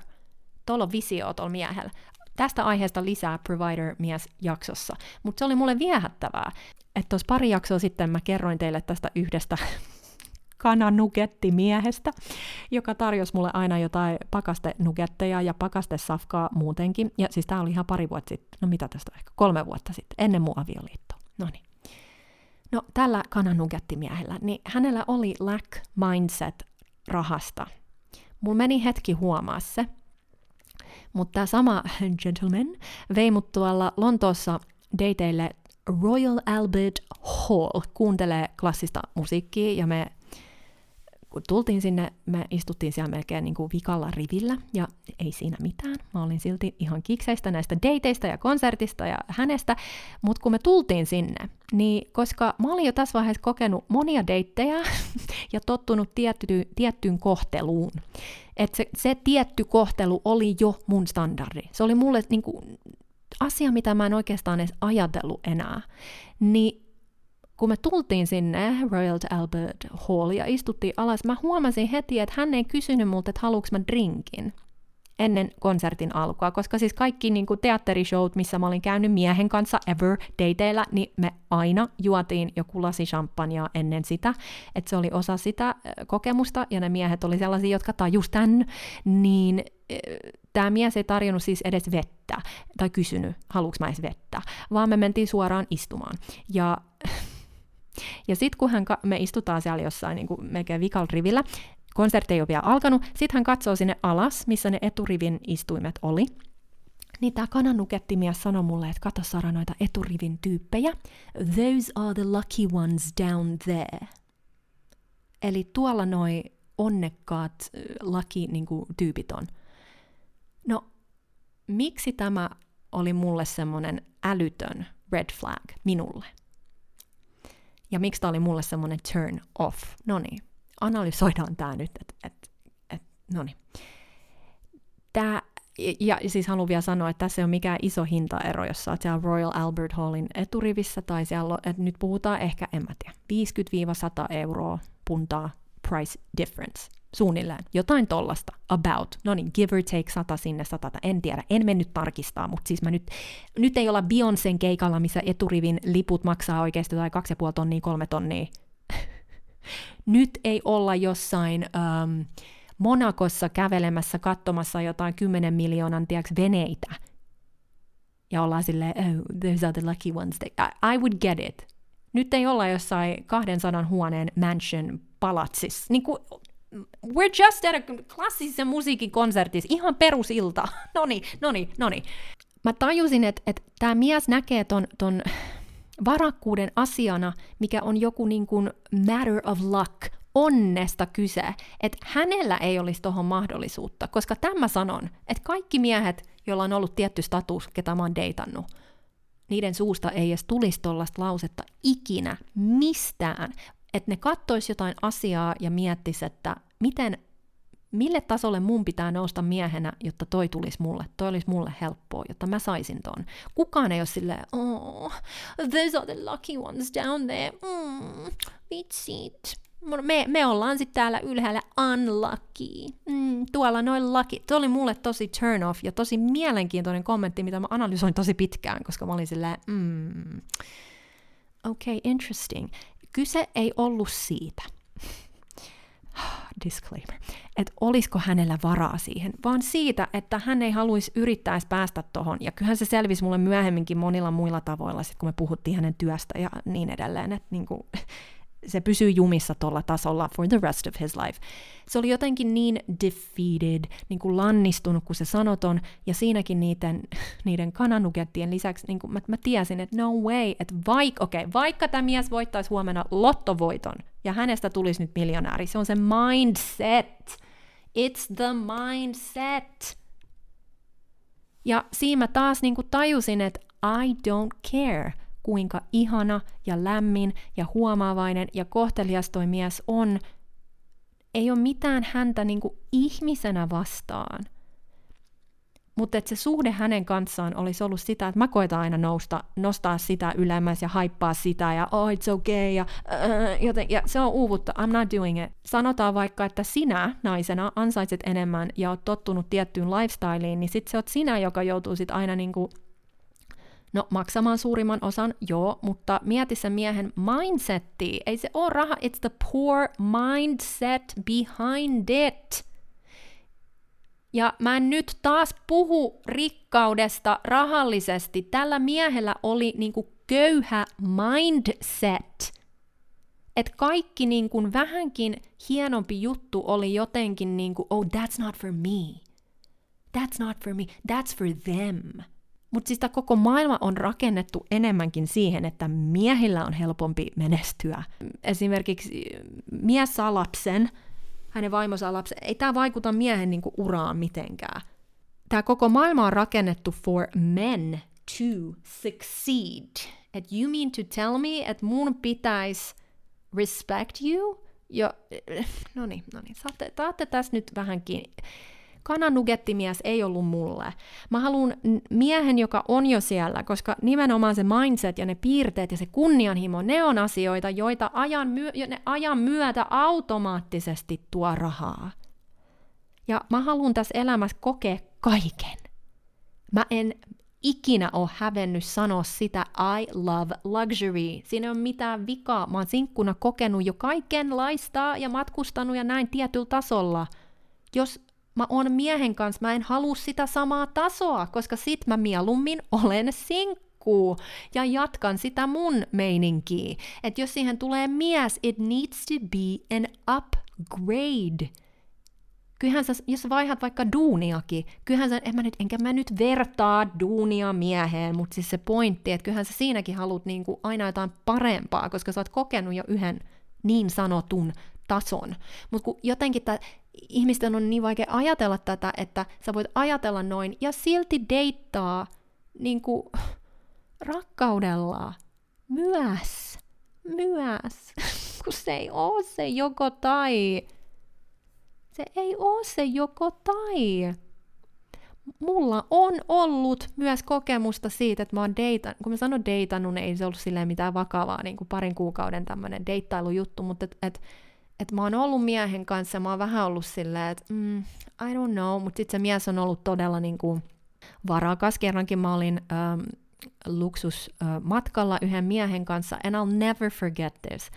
Tuolla on visio tuolla miehellä. Tästä aiheesta lisää Provider-mies-jaksossa. Mutta se oli mulle viehättävää, että tuossa pari jaksoa sitten mä kerroin teille tästä yhdestä kananugettimiehestä, joka tarjosi mulle aina jotain pakastenugetteja ja pakastesafkaa muutenkin. Ja siis tää oli ihan pari vuotta sitten, no mitä tästä ehkä kolme vuotta sitten, ennen mun avioliittoa. No niin. No tällä kananugettimiehellä, niin hänellä oli lack mindset rahasta. Mulla meni hetki huomaa se, mutta tämä sama gentleman vei mut tuolla Lontoossa dateille Royal Albert Hall, kuuntelee klassista musiikkia ja me kun tultiin sinne, me istuttiin siellä melkein niin kuin vikalla rivillä, ja ei siinä mitään. Mä olin silti ihan kikseistä näistä dateista ja konsertista ja hänestä, mutta kun me tultiin sinne, niin koska mä olin jo tässä vaiheessa kokenut monia deittejä ja tottunut tietty, tiettyyn kohteluun, että se, se tietty kohtelu oli jo mun standardi. Se oli mulle niin kuin, asia, mitä mä en oikeastaan edes ajatellut enää. Niin kun me tultiin sinne Royal Albert Hall ja istuttiin alas, mä huomasin heti, että hän ei kysynyt multa, että haluuks mä drinkin. ennen konsertin alkua, koska siis kaikki niin kuin teatterishowt, missä mä olin käynyt miehen kanssa ever dateilla, niin me aina juotiin joku lasi champagnea ennen sitä, että se oli osa sitä kokemusta, ja ne miehet oli sellaisia, jotka tajus tämän, niin tämä mies ei tarjonnut siis edes vettä, tai kysynyt, haluuks mä edes vettä, vaan me mentiin suoraan istumaan. Ja ja sitten kun hän, me istutaan siellä jossain niin kuin melkein vikal rivillä, konsertti ei ole vielä alkanut, sitten hän katsoo sinne alas, missä ne eturivin istuimet oli. Niin tämä kananukettimies sanoi mulle, että katso Sara noita eturivin tyyppejä. Those are the lucky ones down there. Eli tuolla noi onnekkaat laki niin tyypit on. No, miksi tämä oli mulle semmoinen älytön red flag minulle? Ja miksi tämä oli mulle semmoinen turn off? No niin, analysoidaan tämä nyt, että et, et, no niin. Tämä, ja siis haluan vielä sanoa, että tässä ei ole mikään iso hintaero, jos sä oot siellä Royal Albert Hallin eturivissä, tai siellä, että nyt puhutaan ehkä, en mä tiedä, 50-100 euroa puntaa price difference. Suunnilleen. Jotain tollasta. About. No niin, give or take sata sinne, sata. En tiedä. En mennyt tarkistaa, mutta siis mä nyt, nyt ei olla Beyoncén keikalla, missä eturivin liput maksaa oikeasti tai 2,5 tonnia, kolme tonnia. nyt ei olla jossain um, Monakossa kävelemässä katsomassa jotain 10 miljoonan tiiäks, veneitä. Ja ollaan silleen, oh, those are the lucky ones. I, I would get it. Nyt ei olla jossain 200 huoneen mansion palatsissa. Niin kuin, we're just at a klassisen musiikin konsertissa, ihan perusilta. noni, noni, noni. Mä tajusin, että, että tämä mies näkee ton, ton varakkuuden asiana, mikä on joku niin kuin matter of luck, onnesta kyse, että hänellä ei olisi tuohon mahdollisuutta, koska tämä sanon, että kaikki miehet, joilla on ollut tietty status, ketä mä oon deitannut, niiden suusta ei edes tulisi tuollaista lausetta ikinä mistään, että ne kattois jotain asiaa ja miettis, että miten, mille tasolle mun pitää nousta miehenä, jotta toi tulisi mulle, toi olisi mulle helppoa, jotta mä saisin ton. Kukaan ei ole silleen, oh, those are the lucky ones down there, mm, vitsit. Me, me ollaan sitten täällä ylhäällä unlucky. Mm, tuolla noin lucky. Se oli mulle tosi turn off ja tosi mielenkiintoinen kommentti, mitä mä analysoin tosi pitkään, koska mä olin silleen, mm, okay, interesting. Kyse ei ollut siitä, disclaimer, että olisiko hänellä varaa siihen, vaan siitä, että hän ei haluaisi yrittää päästä tohon. Ja kyllähän se selvisi mulle myöhemminkin monilla muilla tavoilla, sit kun me puhuttiin hänen työstä ja niin edelleen, että niinku, se pysyy jumissa tuolla tasolla for the rest of his life. Se oli jotenkin niin defeated, niin kuin lannistunut kuin se sanoton, ja siinäkin niiden, niiden kananukettien lisäksi niin kuin mä, mä tiesin, että no way, että vaik, okay, vaikka tämä mies voittaisi huomenna lottovoiton, ja hänestä tulisi nyt miljonääri, se on se mindset. It's the mindset. Ja siinä mä taas niin kuin tajusin, että I don't care – kuinka ihana ja lämmin ja huomaavainen ja kohtelias toi mies on, ei ole mitään häntä niin kuin ihmisenä vastaan. Mutta se suhde hänen kanssaan olisi ollut sitä, että mä koitan aina nousta, nostaa sitä ylemmäs ja haippaa sitä ja oh it's okay ja, uh, joten, ja se on uuvutta, I'm not doing it. Sanotaan vaikka, että sinä naisena ansaitset enemmän ja oot tottunut tiettyyn lifestyleen, niin sit se oot sinä, joka joutuu sit aina niinku maksamaan suurimman osan, joo, mutta mieti sen miehen mindsetti. Ei se ole raha, it's the poor mindset behind it. Ja mä en nyt taas puhu rikkaudesta rahallisesti. Tällä miehellä oli niinku köyhä mindset. Että kaikki niinku vähänkin hienompi juttu oli jotenkin niinku, oh that's not for me. That's not for me, that's for them. Mutta siis koko maailma on rakennettu enemmänkin siihen, että miehillä on helpompi menestyä. Esimerkiksi mies saa lapsen, hänen vaimo saa lapsen. Ei tämä vaikuta miehen niinku uraan mitenkään. Tämä koko maailma on rakennettu for men to succeed. Et you mean to tell me, että mun pitäisi respect you? Jo, no niin, no niin, saatte, saatte tässä nyt vähänkin kananugettimies ei ollut mulle. Mä haluan miehen, joka on jo siellä, koska nimenomaan se mindset ja ne piirteet ja se kunnianhimo, ne on asioita, joita ajan, myö- ne ajan myötä automaattisesti tuo rahaa. Ja mä haluan tässä elämässä kokea kaiken. Mä en ikinä ole hävennyt sanoa sitä I love luxury. Siinä ei ole mitään vikaa. Mä oon sinkkuna kokenut jo kaikenlaista ja matkustanut ja näin tietyllä tasolla. Jos mä oon miehen kanssa, mä en halua sitä samaa tasoa, koska sit mä mieluummin olen sinkku ja jatkan sitä mun meininkiä. Että jos siihen tulee mies, it needs to be an upgrade – kyllähän sä, jos vaihdat vaikka duuniakin, kyllähän sä, en mä nyt, enkä mä nyt vertaa duunia mieheen, mutta siis se pointti, että kyllähän sä siinäkin haluat niinku aina jotain parempaa, koska sä oot kokenut jo yhden niin sanotun tason. Mutta kun jotenkin tää, ihmisten on niin vaikea ajatella tätä, että sä voit ajatella noin ja silti deittaa niinku rakkaudella myös, myös, kun se ei oo se joko tai. Se ei ole se joko tai. Mulla on ollut myös kokemusta siitä, että mä oon deitan, kun mä sanon deitannut, niin ei se ollut silleen mitään vakavaa, niin kuin parin kuukauden tämmöinen deittailujuttu, mutta et, et, et mä oon ollut miehen kanssa, mä oon vähän ollut silleen, että mm, I don't know, mutta sitten se mies on ollut todella niin kuin varakas. Kerrankin mä olin ähm, luksusmatkalla äh, yhden miehen kanssa, and I'll never forget this.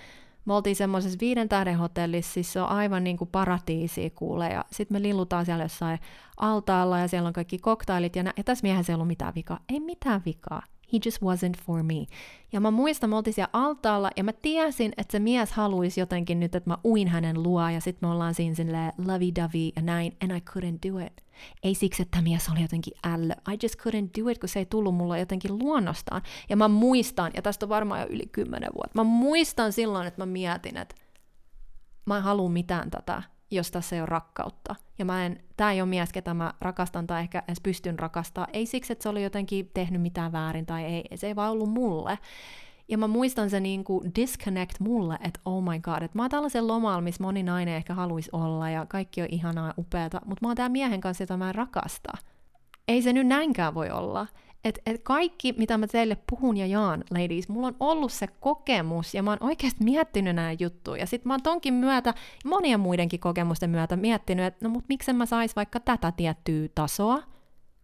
Me oltiin semmoisessa viiden tähden hotellissa, siis se on aivan niin kuin paratiisi kuule, ja sitten me lillutaan siellä jossain altaalla, ja siellä on kaikki koktailit, ja, nä- ja tässä miehen ei ollut mitään vikaa. Ei mitään vikaa. He just wasn't for me. Ja mä muistan, me oltiin siellä altaalla, ja mä tiesin, että se mies haluaisi jotenkin nyt, että mä uin hänen luo, ja sitten me ollaan siinä silleen lovey-dovey ja näin, and I couldn't do it. Ei siksi, että mies oli jotenkin ällö. I just couldn't do it, kun se ei tullut mulla jotenkin luonnostaan. Ja mä muistan, ja tästä on varmaan jo yli kymmenen vuotta, mä muistan silloin, että mä mietin, että mä en halua mitään tätä, jos tässä ei ole rakkautta. Ja mä en, tää ei ole mies, ketä mä rakastan tai ehkä edes pystyn rakastaa. Ei siksi, että se oli jotenkin tehnyt mitään väärin tai ei, se ei vaan ollut mulle. Ja mä muistan se niin kuin disconnect mulle, että oh my god, että mä oon tällaisen lomalla, missä moni nainen ehkä haluaisi olla ja kaikki on ihanaa ja upeata, mutta mä oon tää miehen kanssa, jota mä en rakasta. Ei se nyt näinkään voi olla. Et, et kaikki, mitä mä teille puhun ja jaan, ladies, mulla on ollut se kokemus ja mä oon oikeasti miettinyt näitä juttuja. Ja sit mä oon tonkin myötä, monien muidenkin kokemusten myötä miettinyt, että no mut miksen mä sais vaikka tätä tiettyä tasoa,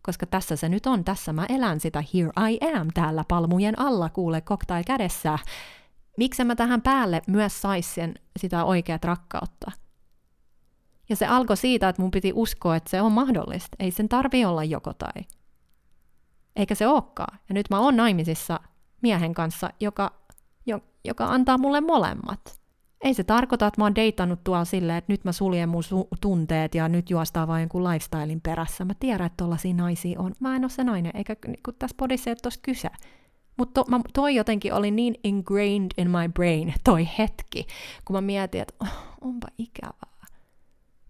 koska tässä se nyt on, tässä mä elän sitä here I am täällä palmujen alla, kuule cocktail kädessä. Miksi mä tähän päälle myös sais sen, sitä oikeat rakkautta? Ja se alkoi siitä, että mun piti uskoa, että se on mahdollista. Ei sen tarvi olla joko tai. Eikä se olekaan. Ja nyt mä oon naimisissa miehen kanssa, joka, jo, joka antaa mulle molemmat. Ei se tarkoita, että mä oon deitannut tuolla silleen, että nyt mä suljen mun su- tunteet ja nyt juostaa vain jonkun lifestylein perässä. Mä tiedän, että tollaisia naisia on. Mä en ole se nainen, eikä kun tässä podissa ei ole kyse. Mutta to, toi jotenkin oli niin ingrained in my brain, toi hetki, kun mä mietin, että oh, onpa ikävää.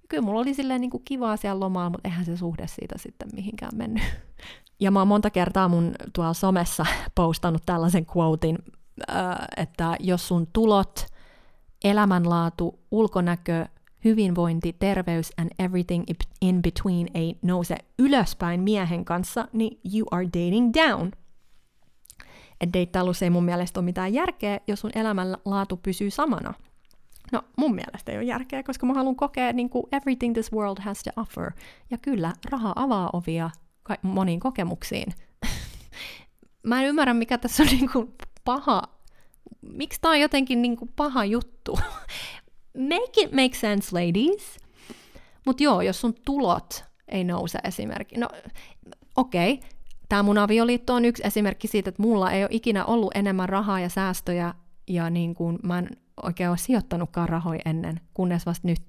Kyllä mulla oli silleen niin kuin kivaa siellä lomalla, mutta eihän se suhde siitä sitten mihinkään mennyt. Ja mä oon monta kertaa mun tuolla somessa postannut tällaisen quotein, että jos sun tulot – elämänlaatu, ulkonäkö, hyvinvointi, terveys and everything in between ei nouse ylöspäin miehen kanssa, niin you are dating down. Et deittailussa ei mun mielestä ole mitään järkeä, jos sun elämänlaatu pysyy samana. No, mun mielestä ei ole järkeä, koska mä haluan kokea niin kuin everything this world has to offer. Ja kyllä, raha avaa ovia moniin kokemuksiin. mä en ymmärrä, mikä tässä on niin kuin paha miksi tämä on jotenkin niin kuin paha juttu? make it make sense, ladies. Mutta joo, jos sun tulot ei nouse esimerkiksi. No, okei, okay. tämä mun avioliitto on yksi esimerkki siitä, että mulla ei ole ikinä ollut enemmän rahaa ja säästöjä, ja niin kuin mä en oikein ole sijoittanutkaan rahoja ennen, kunnes vasta nyt.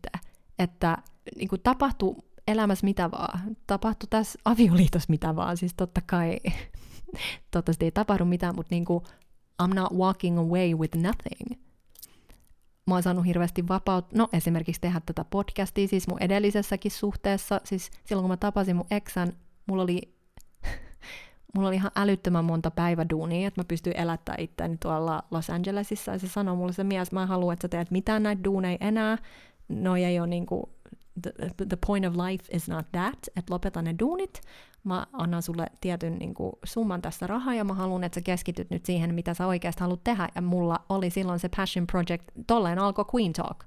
Että niin kuin tapahtuu elämässä mitä vaan. Tapahtuu tässä avioliitossa mitä vaan. Siis totta kai, toivottavasti ei tapahdu mitään, mutta niin kuin I'm not walking away with nothing. Mä oon saanut hirveästi vapautta, no esimerkiksi tehdä tätä podcastia, siis mun edellisessäkin suhteessa, siis silloin kun mä tapasin mun eksän, mulla oli, mulla oli ihan älyttömän monta päiväduunia, että mä pystyin elättämään itteni tuolla Los Angelesissa, ja se sanoi mulle se mies, mä en halua, että sä teet mitään näitä duuneja enää, no ei ole niinku, the, the point of life is not that, että lopeta ne duunit, mä annan sulle tietyn niin kuin, summan tässä rahaa ja mä haluan, että sä keskityt nyt siihen, mitä sä oikeasti haluat tehdä. Ja mulla oli silloin se passion project, tolleen alkoi Queen Talk.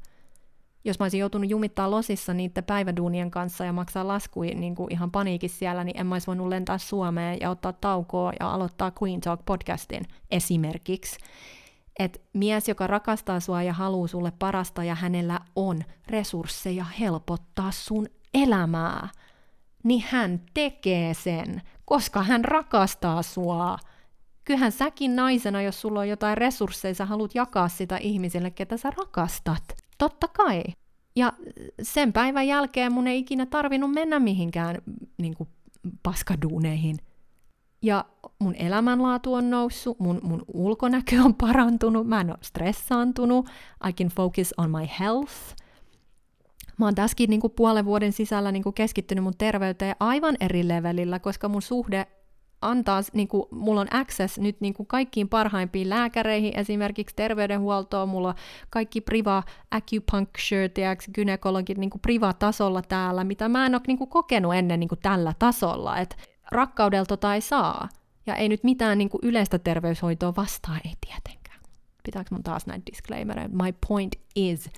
jos mä olisin joutunut jumittaa losissa niiden päiväduunien kanssa ja maksaa laskuja niin kuin ihan paniikissa siellä, niin en mä olisi voinut lentää Suomeen ja ottaa taukoa ja aloittaa Queen Talk podcastin esimerkiksi. Et mies, joka rakastaa sua ja haluaa sulle parasta ja hänellä on resursseja helpottaa sun elämää, niin hän tekee sen, koska hän rakastaa sua. Kyllähän säkin naisena, jos sulla on jotain resursseja, sä haluat jakaa sitä ihmisille, ketä sä rakastat. Totta kai. Ja sen päivän jälkeen mun ei ikinä tarvinnut mennä mihinkään niin kuin, paskaduuneihin. Ja mun elämänlaatu on noussut, mun, mun ulkonäkö on parantunut, mä en ole stressaantunut, I can focus on my health. Mä oon tässäkin niin kuin puolen vuoden sisällä niin kuin keskittynyt mun terveyteen aivan eri levelillä, koska mun suhde antaa, niin kuin, mulla on access nyt niin kuin kaikkiin parhaimpiin lääkäreihin, esimerkiksi terveydenhuoltoon, mulla on kaikki priva acupuncture, tiiäks, gynekologit niin kuin priva-tasolla täällä, mitä mä en ole niin kuin kokenut ennen niin kuin tällä tasolla, että rakkaudelta tai saa, ja ei nyt mitään niin kuin yleistä terveyshoitoa vastaan, ei tietenkään. Pitääkö mun taas näitä disclaimereita? My point is,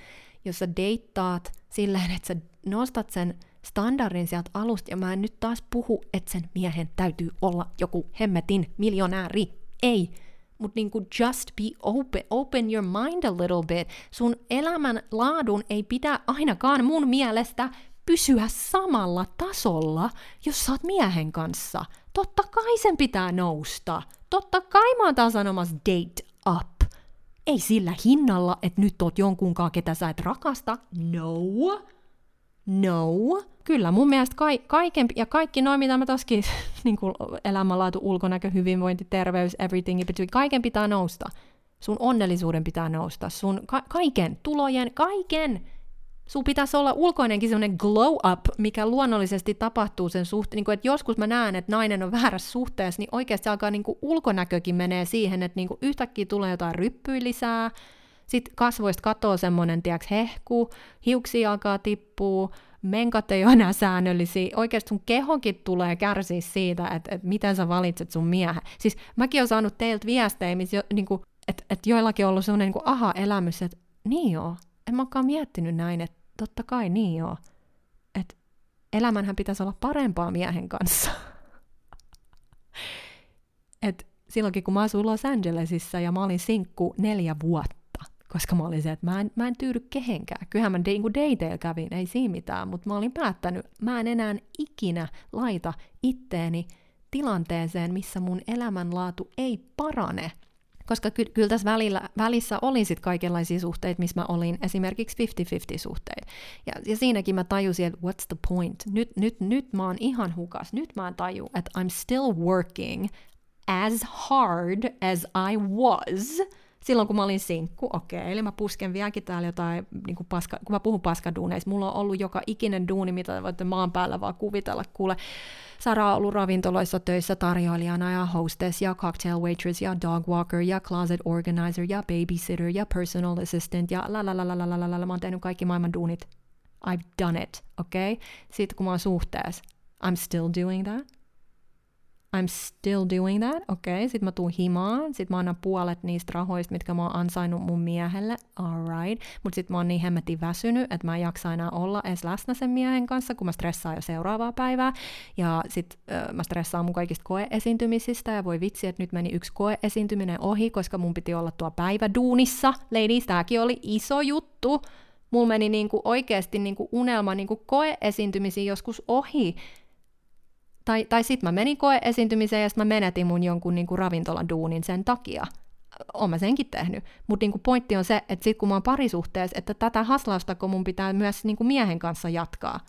jos sä deittaat silleen, että sä nostat sen standardin sieltä alusta, ja mä en nyt taas puhu, että sen miehen täytyy olla joku hemmetin miljonääri. Ei. Mutta niinku just be open, open your mind a little bit. Sun elämän laadun ei pidä ainakaan mun mielestä pysyä samalla tasolla, jos sä oot miehen kanssa. Totta kai sen pitää nousta. Totta kai mä oon taas sanomassa date up. Ei sillä hinnalla, että nyt oot jonkunkaan, ketä sä et rakasta. No. No. Kyllä, mun mielestä ka- kaiken, ja kaikki noin, mitä mä toskin, niin kuin elämänlaatu, ulkonäkö, hyvinvointi, terveys, everything, kaiken pitää nousta. Sun onnellisuuden pitää nousta, sun ka- kaiken, tulojen, kaiken. Sun pitäisi olla ulkoinenkin semmoinen glow up, mikä luonnollisesti tapahtuu sen suhteen. Niin kuin, että joskus mä näen, että nainen on väärässä suhteessa, niin oikeasti alkaa niin kuin ulkonäkökin menee siihen, että niin kuin yhtäkkiä tulee jotain ryppyä lisää, sitten kasvoista katoo semmoinen, tiedäks, hehku, hiuksi alkaa tippua, menkat ei ole enää säännöllisiä. Oikeasti sun kehokin tulee kärsiä siitä, että, että miten sä valitset sun miehen. Siis mäkin olen saanut teiltä viestejä, missä niin että, että joillakin on ollut semmoinen niin aha-elämys, että niin joo, en mä miettinyt näin, että totta kai niin joo. Että elämänhän pitäisi olla parempaa miehen kanssa. Et silloinkin kun mä asuin Los Angelesissa ja mä olin sinkku neljä vuotta, koska mä olin se, että mä en, mä en tyydy kehenkään. Kyllähän mä niin kävin, ei siinä mitään, mutta mä olin päättänyt, mä en enää ikinä laita itteeni tilanteeseen, missä mun elämänlaatu ei parane. Koska ky- kyllä tässä välillä, välissä oli sit kaikenlaisia suhteita, missä mä olin esimerkiksi 50-50 suhteita. Ja, ja siinäkin mä tajusin, että what's the point? Nyt, nyt, nyt mä oon ihan hukas. Nyt mä taju, että I'm still working as hard as I was – silloin kun mä olin sinkku, okei, eli mä pusken vieläkin täällä jotain, niin kuin paska, kun mä puhun paskaduuneista, mulla on ollut joka ikinen duuni, mitä voitte maan päällä vaan kuvitella, kuule, Sara on ollut ravintoloissa töissä tarjoilijana ja hostess ja cocktail waitress ja dog walker ja closet organizer ja babysitter ja personal assistant ja la la la la la la la mä oon tehnyt kaikki maailman duunit. I've done it, okei? Okay? Sitten kun mä oon suhteessa, I'm still doing that. I'm still doing that, okei, okay. sit mä tuun himaan, sit mä annan puolet niistä rahoista, mitkä mä oon ansainnut mun miehelle, alright, mut sit mä oon niin hemmetin väsynyt, että mä en jaksa enää olla edes läsnä sen miehen kanssa, kun mä stressaan jo seuraavaa päivää, ja sit äh, mä stressaan mun kaikista koeesiintymisistä, ja voi vitsi, että nyt meni yksi koeesiintyminen ohi, koska mun piti olla tuo päiväduunissa, ladies, tääkin oli iso juttu, mulla meni niinku oikeasti niinku unelma niinku koeesiintymisiin joskus ohi, tai, tai sitten mä menin koeesiintymiseen ja sitten mä menetin mun jonkun niinku ravintoladuunin sen takia. Oon mä senkin tehnyt. Mutta niinku pointti on se, että sitten kun mä oon parisuhteessa, että tätä haslausta, kun mun pitää myös niinku miehen kanssa jatkaa.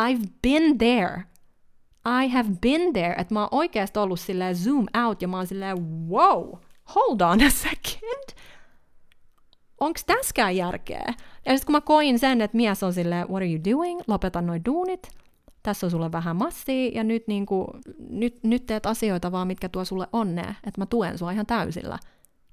I've been there. I have been there. Että mä oon oikeasti ollut silleen zoom out ja mä oon silleen wow, hold on a second. Onko täskään järkeä? Ja sitten kun mä koin sen, että mies on silleen, what are you doing? Lopeta noin duunit tässä on sulle vähän massia ja nyt, niin kuin, nyt, nyt teet asioita vaan, mitkä tuo sulle onnea, että mä tuen sua ihan täysillä.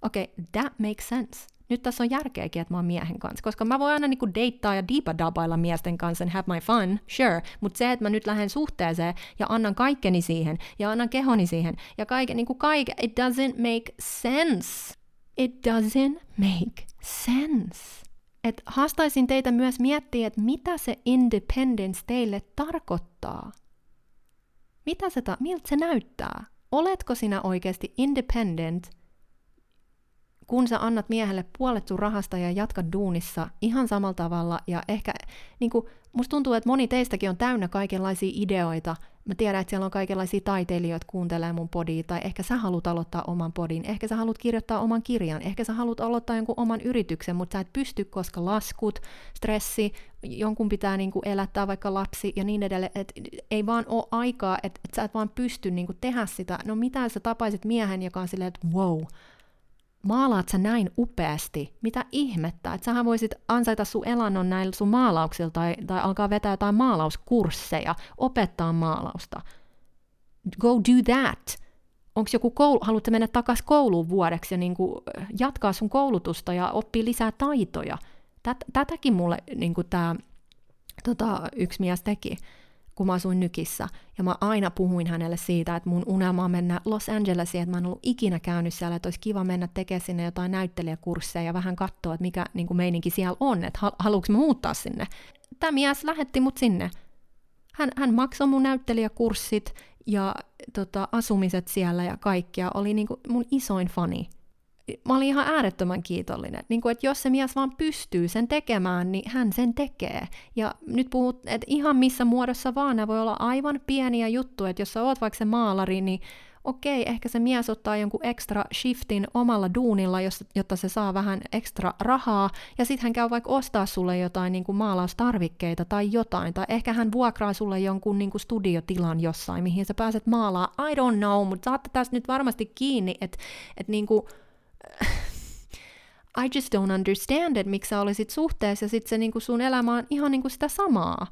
Okei, okay, that makes sense. Nyt tässä on järkeäkin, että mä oon miehen kanssa, koska mä voin aina niinku deittaa ja diipadabailla miesten kanssa and have my fun, sure, mutta se, että mä nyt lähden suhteeseen ja annan kaikkeni siihen ja annan kehoni siihen ja kaiken, niinku kaiken, it doesn't make sense. It doesn't make sense. Et haastaisin teitä myös miettiä, että mitä se independence teille tarkoittaa. Mitä se ta- miltä se näyttää? Oletko sinä oikeasti independent, kun sä annat miehelle puolet sun rahasta ja jatkat duunissa ihan samalla tavalla ja ehkä, niin kuin, musta tuntuu, että moni teistäkin on täynnä kaikenlaisia ideoita, Mä tiedän, että siellä on kaikenlaisia taiteilijoita kuuntelee mun podia, tai ehkä sä haluat aloittaa oman podin, ehkä sä haluat kirjoittaa oman kirjan, ehkä sä haluat aloittaa jonkun oman yrityksen, mutta sä et pysty, koska laskut, stressi, jonkun pitää niinku elättää vaikka lapsi ja niin edelleen, että ei vaan ole aikaa, että et sä et vaan pysty niinku tehdä sitä. No mitä sä tapaisit miehen, joka on silleen, että wow, maalaat sä näin upeasti? Mitä ihmettä? Että sähän voisit ansaita sun elannon näillä sun maalauksilla tai, tai alkaa vetää jotain maalauskursseja, opettaa maalausta. Go do that. Onko joku koulu, haluatko mennä takaisin kouluun vuodeksi ja niin kuin jatkaa sun koulutusta ja oppia lisää taitoja? Tät, tätäkin mulle niin tämä tota, yksi mies teki kun mä asuin Nykissä. Ja mä aina puhuin hänelle siitä, että mun unelma on mennä Los Angelesiin, että mä en ollut ikinä käynyt siellä, että olisi kiva mennä tekemään sinne jotain näyttelijäkursseja ja vähän katsoa, että mikä niin kuin meininki siellä on, että haluanko mä muuttaa sinne. Tämä mies lähetti mut sinne. Hän, hän maksoi mun näyttelijäkurssit ja tota, asumiset siellä ja kaikkia. Oli niin kuin mun isoin fani mä olin ihan äärettömän kiitollinen. Niin kuin, että jos se mies vaan pystyy sen tekemään, niin hän sen tekee. Ja nyt puhut, että ihan missä muodossa vaan, nämä voi olla aivan pieniä juttuja, että jos sä oot vaikka se maalari, niin okei, ehkä se mies ottaa jonkun extra shiftin omalla duunilla, jotta se saa vähän ekstra rahaa, ja sitten hän käy vaikka ostaa sulle jotain niin kuin maalaustarvikkeita tai jotain, tai ehkä hän vuokraa sulle jonkun niin kuin studiotilan jossain, mihin sä pääset maalaa. I don't know, mutta saatte tästä nyt varmasti kiinni, että et niin kuin I just don't understand it, miksi sä olisit suhteessa ja sitten se niinku sun elämä on ihan niinku sitä samaa.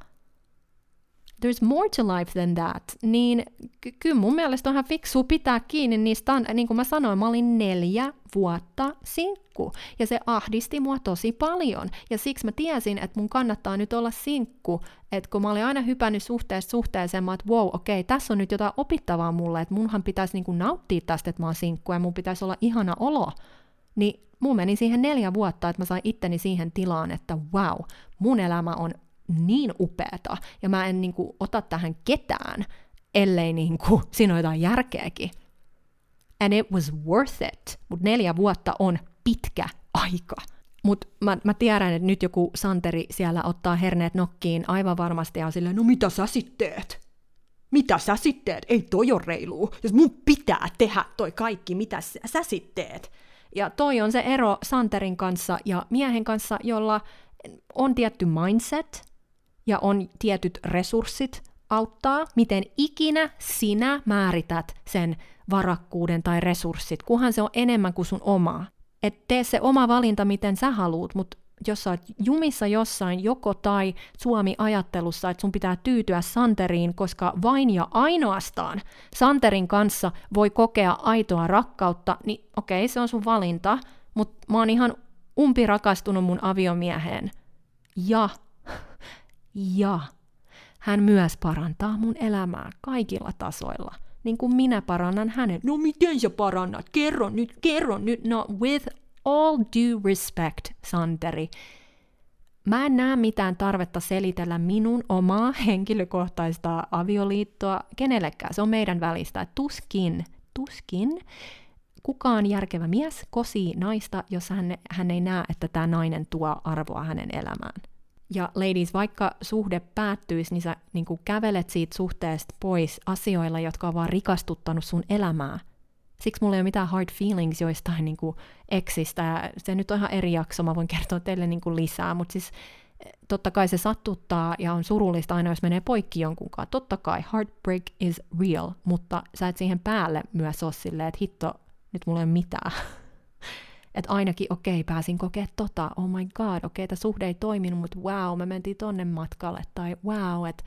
There's more to life than that. Niin ky- kyllä mun mielestä on ihan fiksu pitää kiinni niistä, niin kuin mä sanoin, mä olin neljä vuotta sinkku. Ja se ahdisti mua tosi paljon. Ja siksi mä tiesin, että mun kannattaa nyt olla sinkku. Että kun mä olin aina hypännyt suhteesta suhteeseen, mä että wow, okei, okay, tässä on nyt jotain opittavaa mulle, että munhan pitäisi niinku nauttia tästä, että mä oon sinkku ja mun pitäisi olla ihana olo. Niin mun meni siihen neljä vuotta, että mä sain itteni siihen tilaan, että wow, mun elämä on niin upeata, ja mä en niinku ota tähän ketään, ellei niinku, siinä ole jotain järkeäkin. And it was worth it. Mutta neljä vuotta on pitkä aika. Mutta mä, mä tiedän, että nyt joku Santeri siellä ottaa herneet nokkiin aivan varmasti ja on silleen, no mitä sä sitten teet? Mitä sä sitten teet? Ei toi ole reiluu. Jos mun pitää tehdä toi kaikki, mitä sä, sä sitten teet? Ja toi on se ero Santerin kanssa ja miehen kanssa, jolla on tietty mindset ja on tietyt resurssit auttaa, miten ikinä sinä määrität sen varakkuuden tai resurssit, kunhan se on enemmän kuin sun omaa. Et tee se oma valinta, miten sä haluut, mutta jos sä oot jumissa jossain joko tai Suomi-ajattelussa, että sun pitää tyytyä Santeriin, koska vain ja ainoastaan Santerin kanssa voi kokea aitoa rakkautta, niin okei, se on sun valinta, mutta mä oon ihan umpi rakastunut mun aviomieheen. Ja, ja, hän myös parantaa mun elämää kaikilla tasoilla – niin kuin minä parannan hänen. No miten sä parannat? Kerro nyt, kerro nyt. No with all due respect, Santeri. Mä en näe mitään tarvetta selitellä minun omaa henkilökohtaista avioliittoa kenellekään. Se on meidän välistä. Tuskin, tuskin kukaan järkevä mies kosii naista, jos hän, hän ei näe, että tämä nainen tuo arvoa hänen elämään. Ja ladies, vaikka suhde päättyisi, niin sä niin kävelet siitä suhteesta pois asioilla, jotka on vaan rikastuttanut sun elämää. Siksi mulla ei ole mitään hard feelings joistain niin kuin eksistä. Se nyt on ihan eri jakso, mä voin kertoa teille niin kuin lisää, mutta siis eh, totta kai se sattuttaa ja on surullista aina, jos menee poikki jonkunkaan. Totta kai, heartbreak is real, mutta sä et siihen päälle myös ole silleen, että hitto, nyt mulla ei ole mitään. että ainakin, okei, okay, pääsin kokea tota, oh my god, okei, okay, tämä suhde ei toiminut, mutta wow, me mentiin tonne matkalle, tai wow, että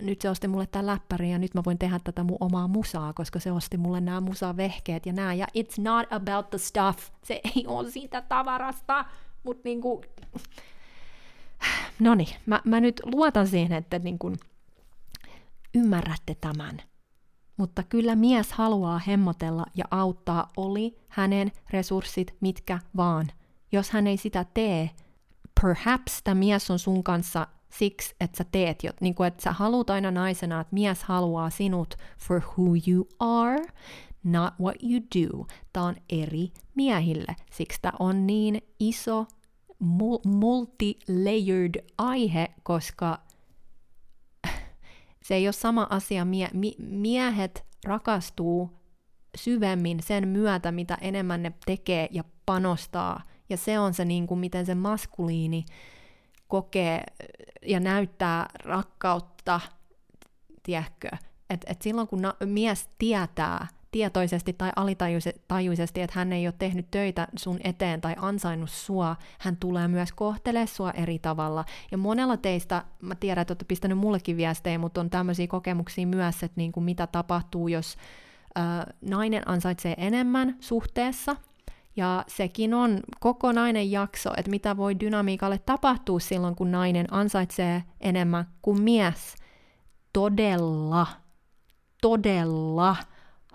nyt se osti mulle tämän läppärin ja nyt mä voin tehdä tätä mun omaa musaa, koska se osti mulle nämä musavehkeet ja nämä. Ja it's not about the stuff. Se ei ole siitä tavarasta, mutta niinku... No niin, mä, mä nyt luotan siihen, että niinku ymmärrätte tämän. Mutta kyllä mies haluaa hemmotella ja auttaa, oli hänen resurssit mitkä vaan. Jos hän ei sitä tee, perhaps tämä mies on sun kanssa siksi, että sä teet jo, niin kuin, että sä haluat aina naisena, että mies haluaa sinut for who you are, not what you do. Tämä on eri miehille, siksi tämä on niin iso multi-layered aihe, koska se ei ole sama asia. Mie- mi- miehet rakastuu syvemmin sen myötä, mitä enemmän ne tekee ja panostaa. Ja se on se, niin kuin, miten se maskuliini kokee ja näyttää rakkautta, tiedätkö? Et, et silloin kun na- mies tietää tietoisesti tai alitajuisesti, että hän ei ole tehnyt töitä sun eteen tai ansainnut sua, hän tulee myös kohtelemaan sua eri tavalla. Ja monella teistä, mä tiedän, että olette pistänyt mullekin viestejä, mutta on tämmöisiä kokemuksia myös, että niin kuin mitä tapahtuu, jos äh, nainen ansaitsee enemmän suhteessa, ja sekin on kokonainen jakso, että mitä voi dynamiikalle tapahtua silloin, kun nainen ansaitsee enemmän kuin mies. Todella, todella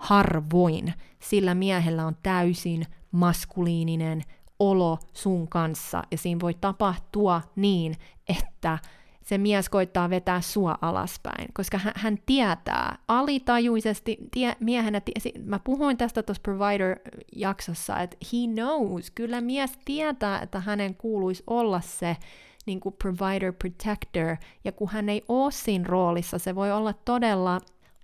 harvoin. Sillä miehellä on täysin maskuliininen olo sun kanssa, ja siinä voi tapahtua niin, että se mies koittaa vetää sua alaspäin, koska hän, hän tietää alitajuisesti, tie, miehenä, tie, mä puhuin tästä tuossa Provider-jaksossa, että he knows, kyllä mies tietää, että hänen kuuluisi olla se niin kuin provider protector, ja kun hän ei ole siinä roolissa, se voi olla todella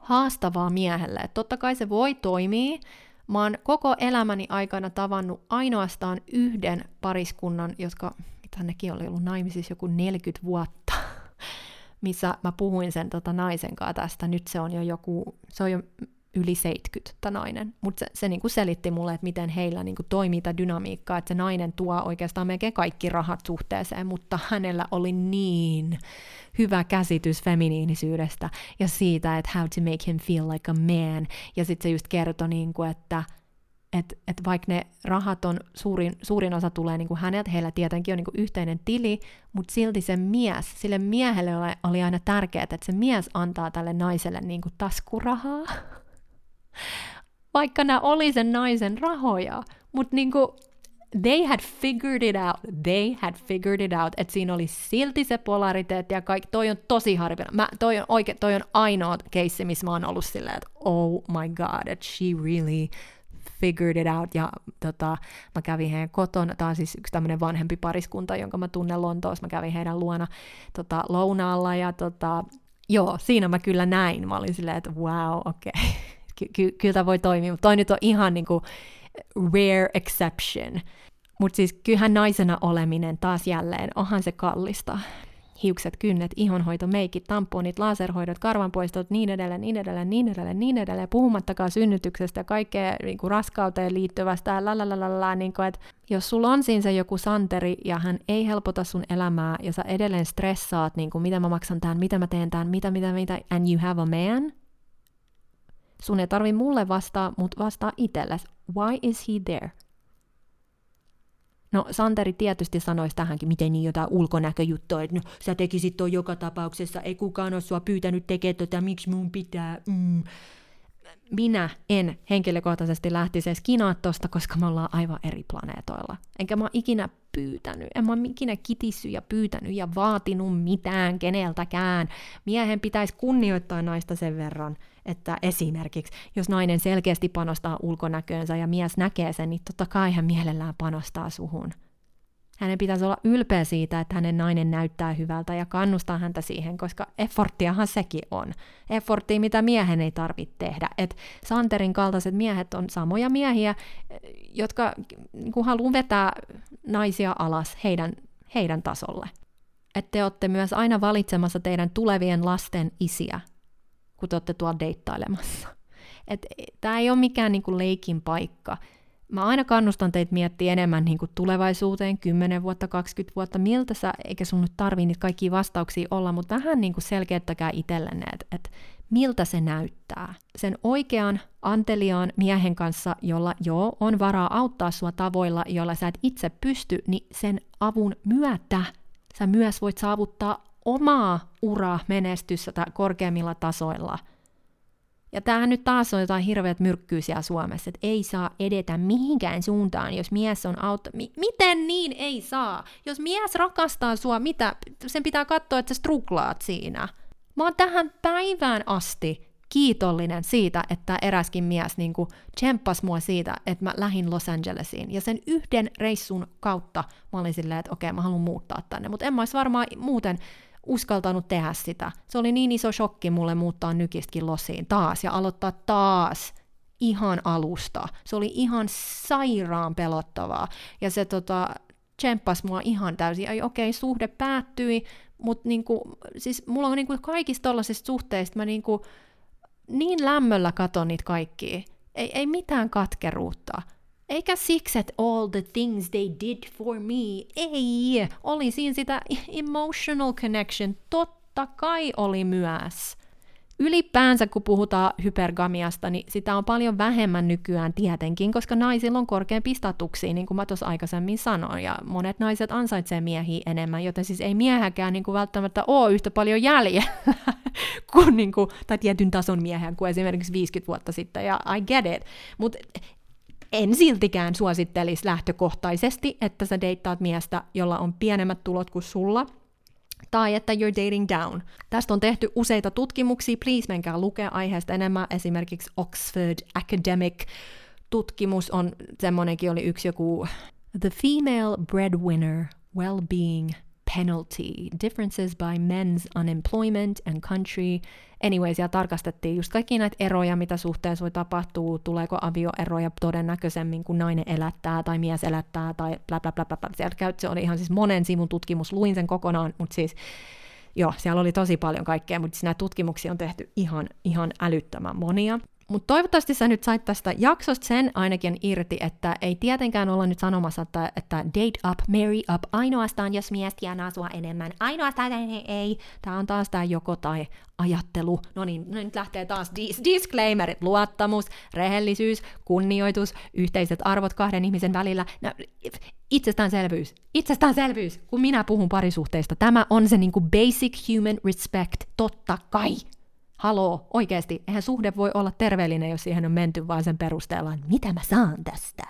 haastavaa miehelle. Et totta kai se voi toimia. Mä oon koko elämäni aikana tavannut ainoastaan yhden pariskunnan, jotka, mitä nekin oli ollut naimisissa joku 40 vuotta, missä mä puhuin sen tota naisen kanssa tästä. Nyt se on jo joku, se on jo yli 70 nainen, mutta se, se niinku selitti mulle, että miten heillä niinku toimii tämä dynamiikka, että se nainen tuo oikeastaan melkein kaikki rahat suhteeseen, mutta hänellä oli niin hyvä käsitys feminiinisyydestä ja siitä, että how to make him feel like a man, ja sitten se just kertoi, niinku, että että et vaikka ne rahat on, suurin, suurin osa tulee niinku häneltä, heillä tietenkin on niinku yhteinen tili, mutta silti se mies, sille miehelle oli aina tärkeää, että se mies antaa tälle naiselle niinku taskurahaa, vaikka nämä oli sen naisen rahoja, mutta niinku, they had figured it out, they had figured it out, että siinä oli silti se polariteetti ja kaikki, toi on tosi harvinainen. Mä, toi, on oike, toi on ainoa keissi, missä mä oon ollut silleen, että oh my god, että she really figured it out, ja tota, mä kävin heidän kotona, tämä on siis yksi tämmöinen vanhempi pariskunta, jonka mä tunnen Lontoossa, mä kävin heidän luona tota, lounaalla, ja tota, joo, siinä mä kyllä näin, mä olin silleen, että wow, okei, okay. ky- ky- kyllä tämä voi toimia, mutta toi nyt on ihan niinku rare exception. Mutta siis kyllähän naisena oleminen taas jälleen, onhan se kallista. Hiukset, kynnet, ihonhoito, meikit, tamponit, laserhoidot, karvanpoistot, niin edelleen, niin edelleen, niin edelleen, niin edelleen, puhumattakaan synnytyksestä ja kaikkea niin kuin raskauteen liittyvästä, lalalala, niin kuin, että jos sulla on siinä se joku santeri ja hän ei helpota sun elämää ja sä edelleen stressaat, niin kuin, mitä mä maksan tämän, mitä mä teen tämän, mitä, mitä, mitä, and you have a man, sun ei tarvi mulle vastaa, mutta vastaa itsellesi. Why is he there? No Santeri tietysti sanoisi tähänkin, miten niin jotain ulkonäköjuttua, että no sä tekisit tuon joka tapauksessa, ei kukaan ole sua pyytänyt tekemään tätä, miksi mun pitää, mm. Minä en henkilökohtaisesti lähtisi edes kinaa tosta, koska me ollaan aivan eri planeetoilla. Enkä mä oon ikinä pyytänyt, en mä oon ikinä kitissy ja pyytänyt ja vaatinut mitään keneltäkään. Miehen pitäisi kunnioittaa naista sen verran, että esimerkiksi jos nainen selkeästi panostaa ulkonäköönsä ja mies näkee sen, niin totta kai hän mielellään panostaa suhun. Hänen pitäisi olla ylpeä siitä, että hänen nainen näyttää hyvältä ja kannustaa häntä siihen, koska efforttiahan sekin on. Efforttia, mitä miehen ei tarvitse tehdä. Et Santerin kaltaiset miehet on samoja miehiä, jotka niin haluaa vetää naisia alas heidän, heidän tasolle. Että te olette myös aina valitsemassa teidän tulevien lasten isiä, kun te olette tuolla deittailemassa. Tämä ei ole mikään niinku leikin paikka. Mä aina kannustan teitä miettiä enemmän niinku tulevaisuuteen, 10 vuotta, 20 vuotta, miltä sä, eikä sun nyt tarvii niitä kaikkia vastauksia olla, mutta vähän niinku selkeyttäkää itsellenne, että et miltä se näyttää. Sen oikean, anteliaan miehen kanssa, jolla joo, on varaa auttaa sua tavoilla, joilla sä et itse pysty, niin sen avun myötä sä myös voit saavuttaa omaa uraa menestystä korkeammilla tasoilla. Ja tämähän nyt taas on jotain hirveät myrkkyä siellä Suomessa, että ei saa edetä mihinkään suuntaan, jos mies on auto... Mi- miten niin ei saa? Jos mies rakastaa sua, mitä? Sen pitää katsoa, että sä struklaat siinä. Mä oon tähän päivään asti kiitollinen siitä, että eräskin mies niin tsemppasi mua siitä, että mä lähdin Los Angelesiin. Ja sen yhden reissun kautta mä olin silleen, että okei, mä haluan muuttaa tänne. Mutta en mä olisi varmaan muuten uskaltanut tehdä sitä. Se oli niin iso shokki mulle muuttaa nykistkin losiin taas ja aloittaa taas ihan alusta. Se oli ihan sairaan pelottavaa. Ja se tota, tsemppasi mua ihan täysin. Ai okei, okay, suhde päättyi, mutta niinku, siis mulla on niinku kaikista tollaisista suhteista, mä niinku, niin lämmöllä katon niitä kaikkia. Ei, ei mitään katkeruutta. Eikä siksi, että all the things they did for me. Ei, oli siinä sitä emotional connection. Totta kai oli myös. Ylipäänsä kun puhutaan hypergamiasta, niin sitä on paljon vähemmän nykyään tietenkin, koska naisilla on korkeampi statuksia, niin kuin mä tuossa aikaisemmin sanoin, ja monet naiset ansaitsee miehiä enemmän, joten siis ei miehäkään niin kuin välttämättä ole yhtä paljon jäljellä kuin, niin kuin, tai tietyn tason miehen kuin esimerkiksi 50 vuotta sitten, ja I get it. Mutta en siltikään suosittelisi lähtökohtaisesti, että sä deittaat miestä, jolla on pienemmät tulot kuin sulla, tai että you're dating down. Tästä on tehty useita tutkimuksia, please menkää lukea aiheesta enemmän, esimerkiksi Oxford Academic tutkimus on, semmonenkin oli yksi joku The Female Breadwinner Well-Being penalty, differences by men's unemployment and country. Anyway, siellä tarkastettiin just kaikki näitä eroja, mitä suhteessa voi tapahtua, tuleeko avioeroja todennäköisemmin, kun nainen elättää tai mies elättää tai bla bla bla bla. bla. Siellä käy, se oli ihan siis monen sivun tutkimus, luin sen kokonaan, mutta siis joo, siellä oli tosi paljon kaikkea, mutta siis nämä tutkimuksia on tehty ihan, ihan älyttömän monia. Mutta toivottavasti sä nyt sait tästä jaksosta sen ainakin irti, että ei tietenkään olla nyt sanomassa, että, että date up, marry up, ainoastaan jos mies tienaa sua enemmän, ainoastaan ei, ei. Tämä on taas tämä joko tai ajattelu. No niin, no nyt lähtee taas dis- disclaimerit, luottamus, rehellisyys, kunnioitus, yhteiset arvot kahden ihmisen välillä. No, itsestäänselvyys, itsestäänselvyys, kun minä puhun parisuhteista. Tämä on se niinku basic human respect, totta kai. Haloo, oikeasti, eihän suhde voi olla terveellinen, jos siihen on menty vaan sen perusteella, että mitä mä saan tästä.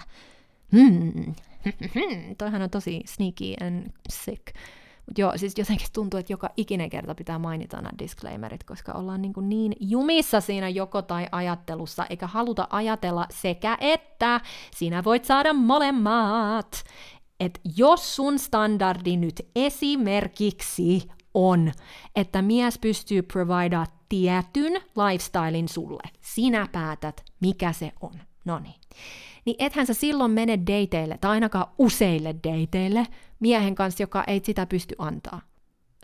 Hmm. Toihan on tosi sneaky and sick. Mutta joo, siis jotenkin tuntuu, että joka ikinen kerta pitää mainita nämä disclaimerit, koska ollaan niin, kuin niin jumissa siinä joko tai ajattelussa, eikä haluta ajatella sekä että. Sinä voit saada molemmat. Et jos sun standardi nyt esimerkiksi on, että mies pystyy providaa tietyn lifestylein sulle. Sinä päätät, mikä se on. No niin. Niin ethän sä silloin mene dateille, tai ainakaan useille dateille, miehen kanssa, joka ei sitä pysty antaa.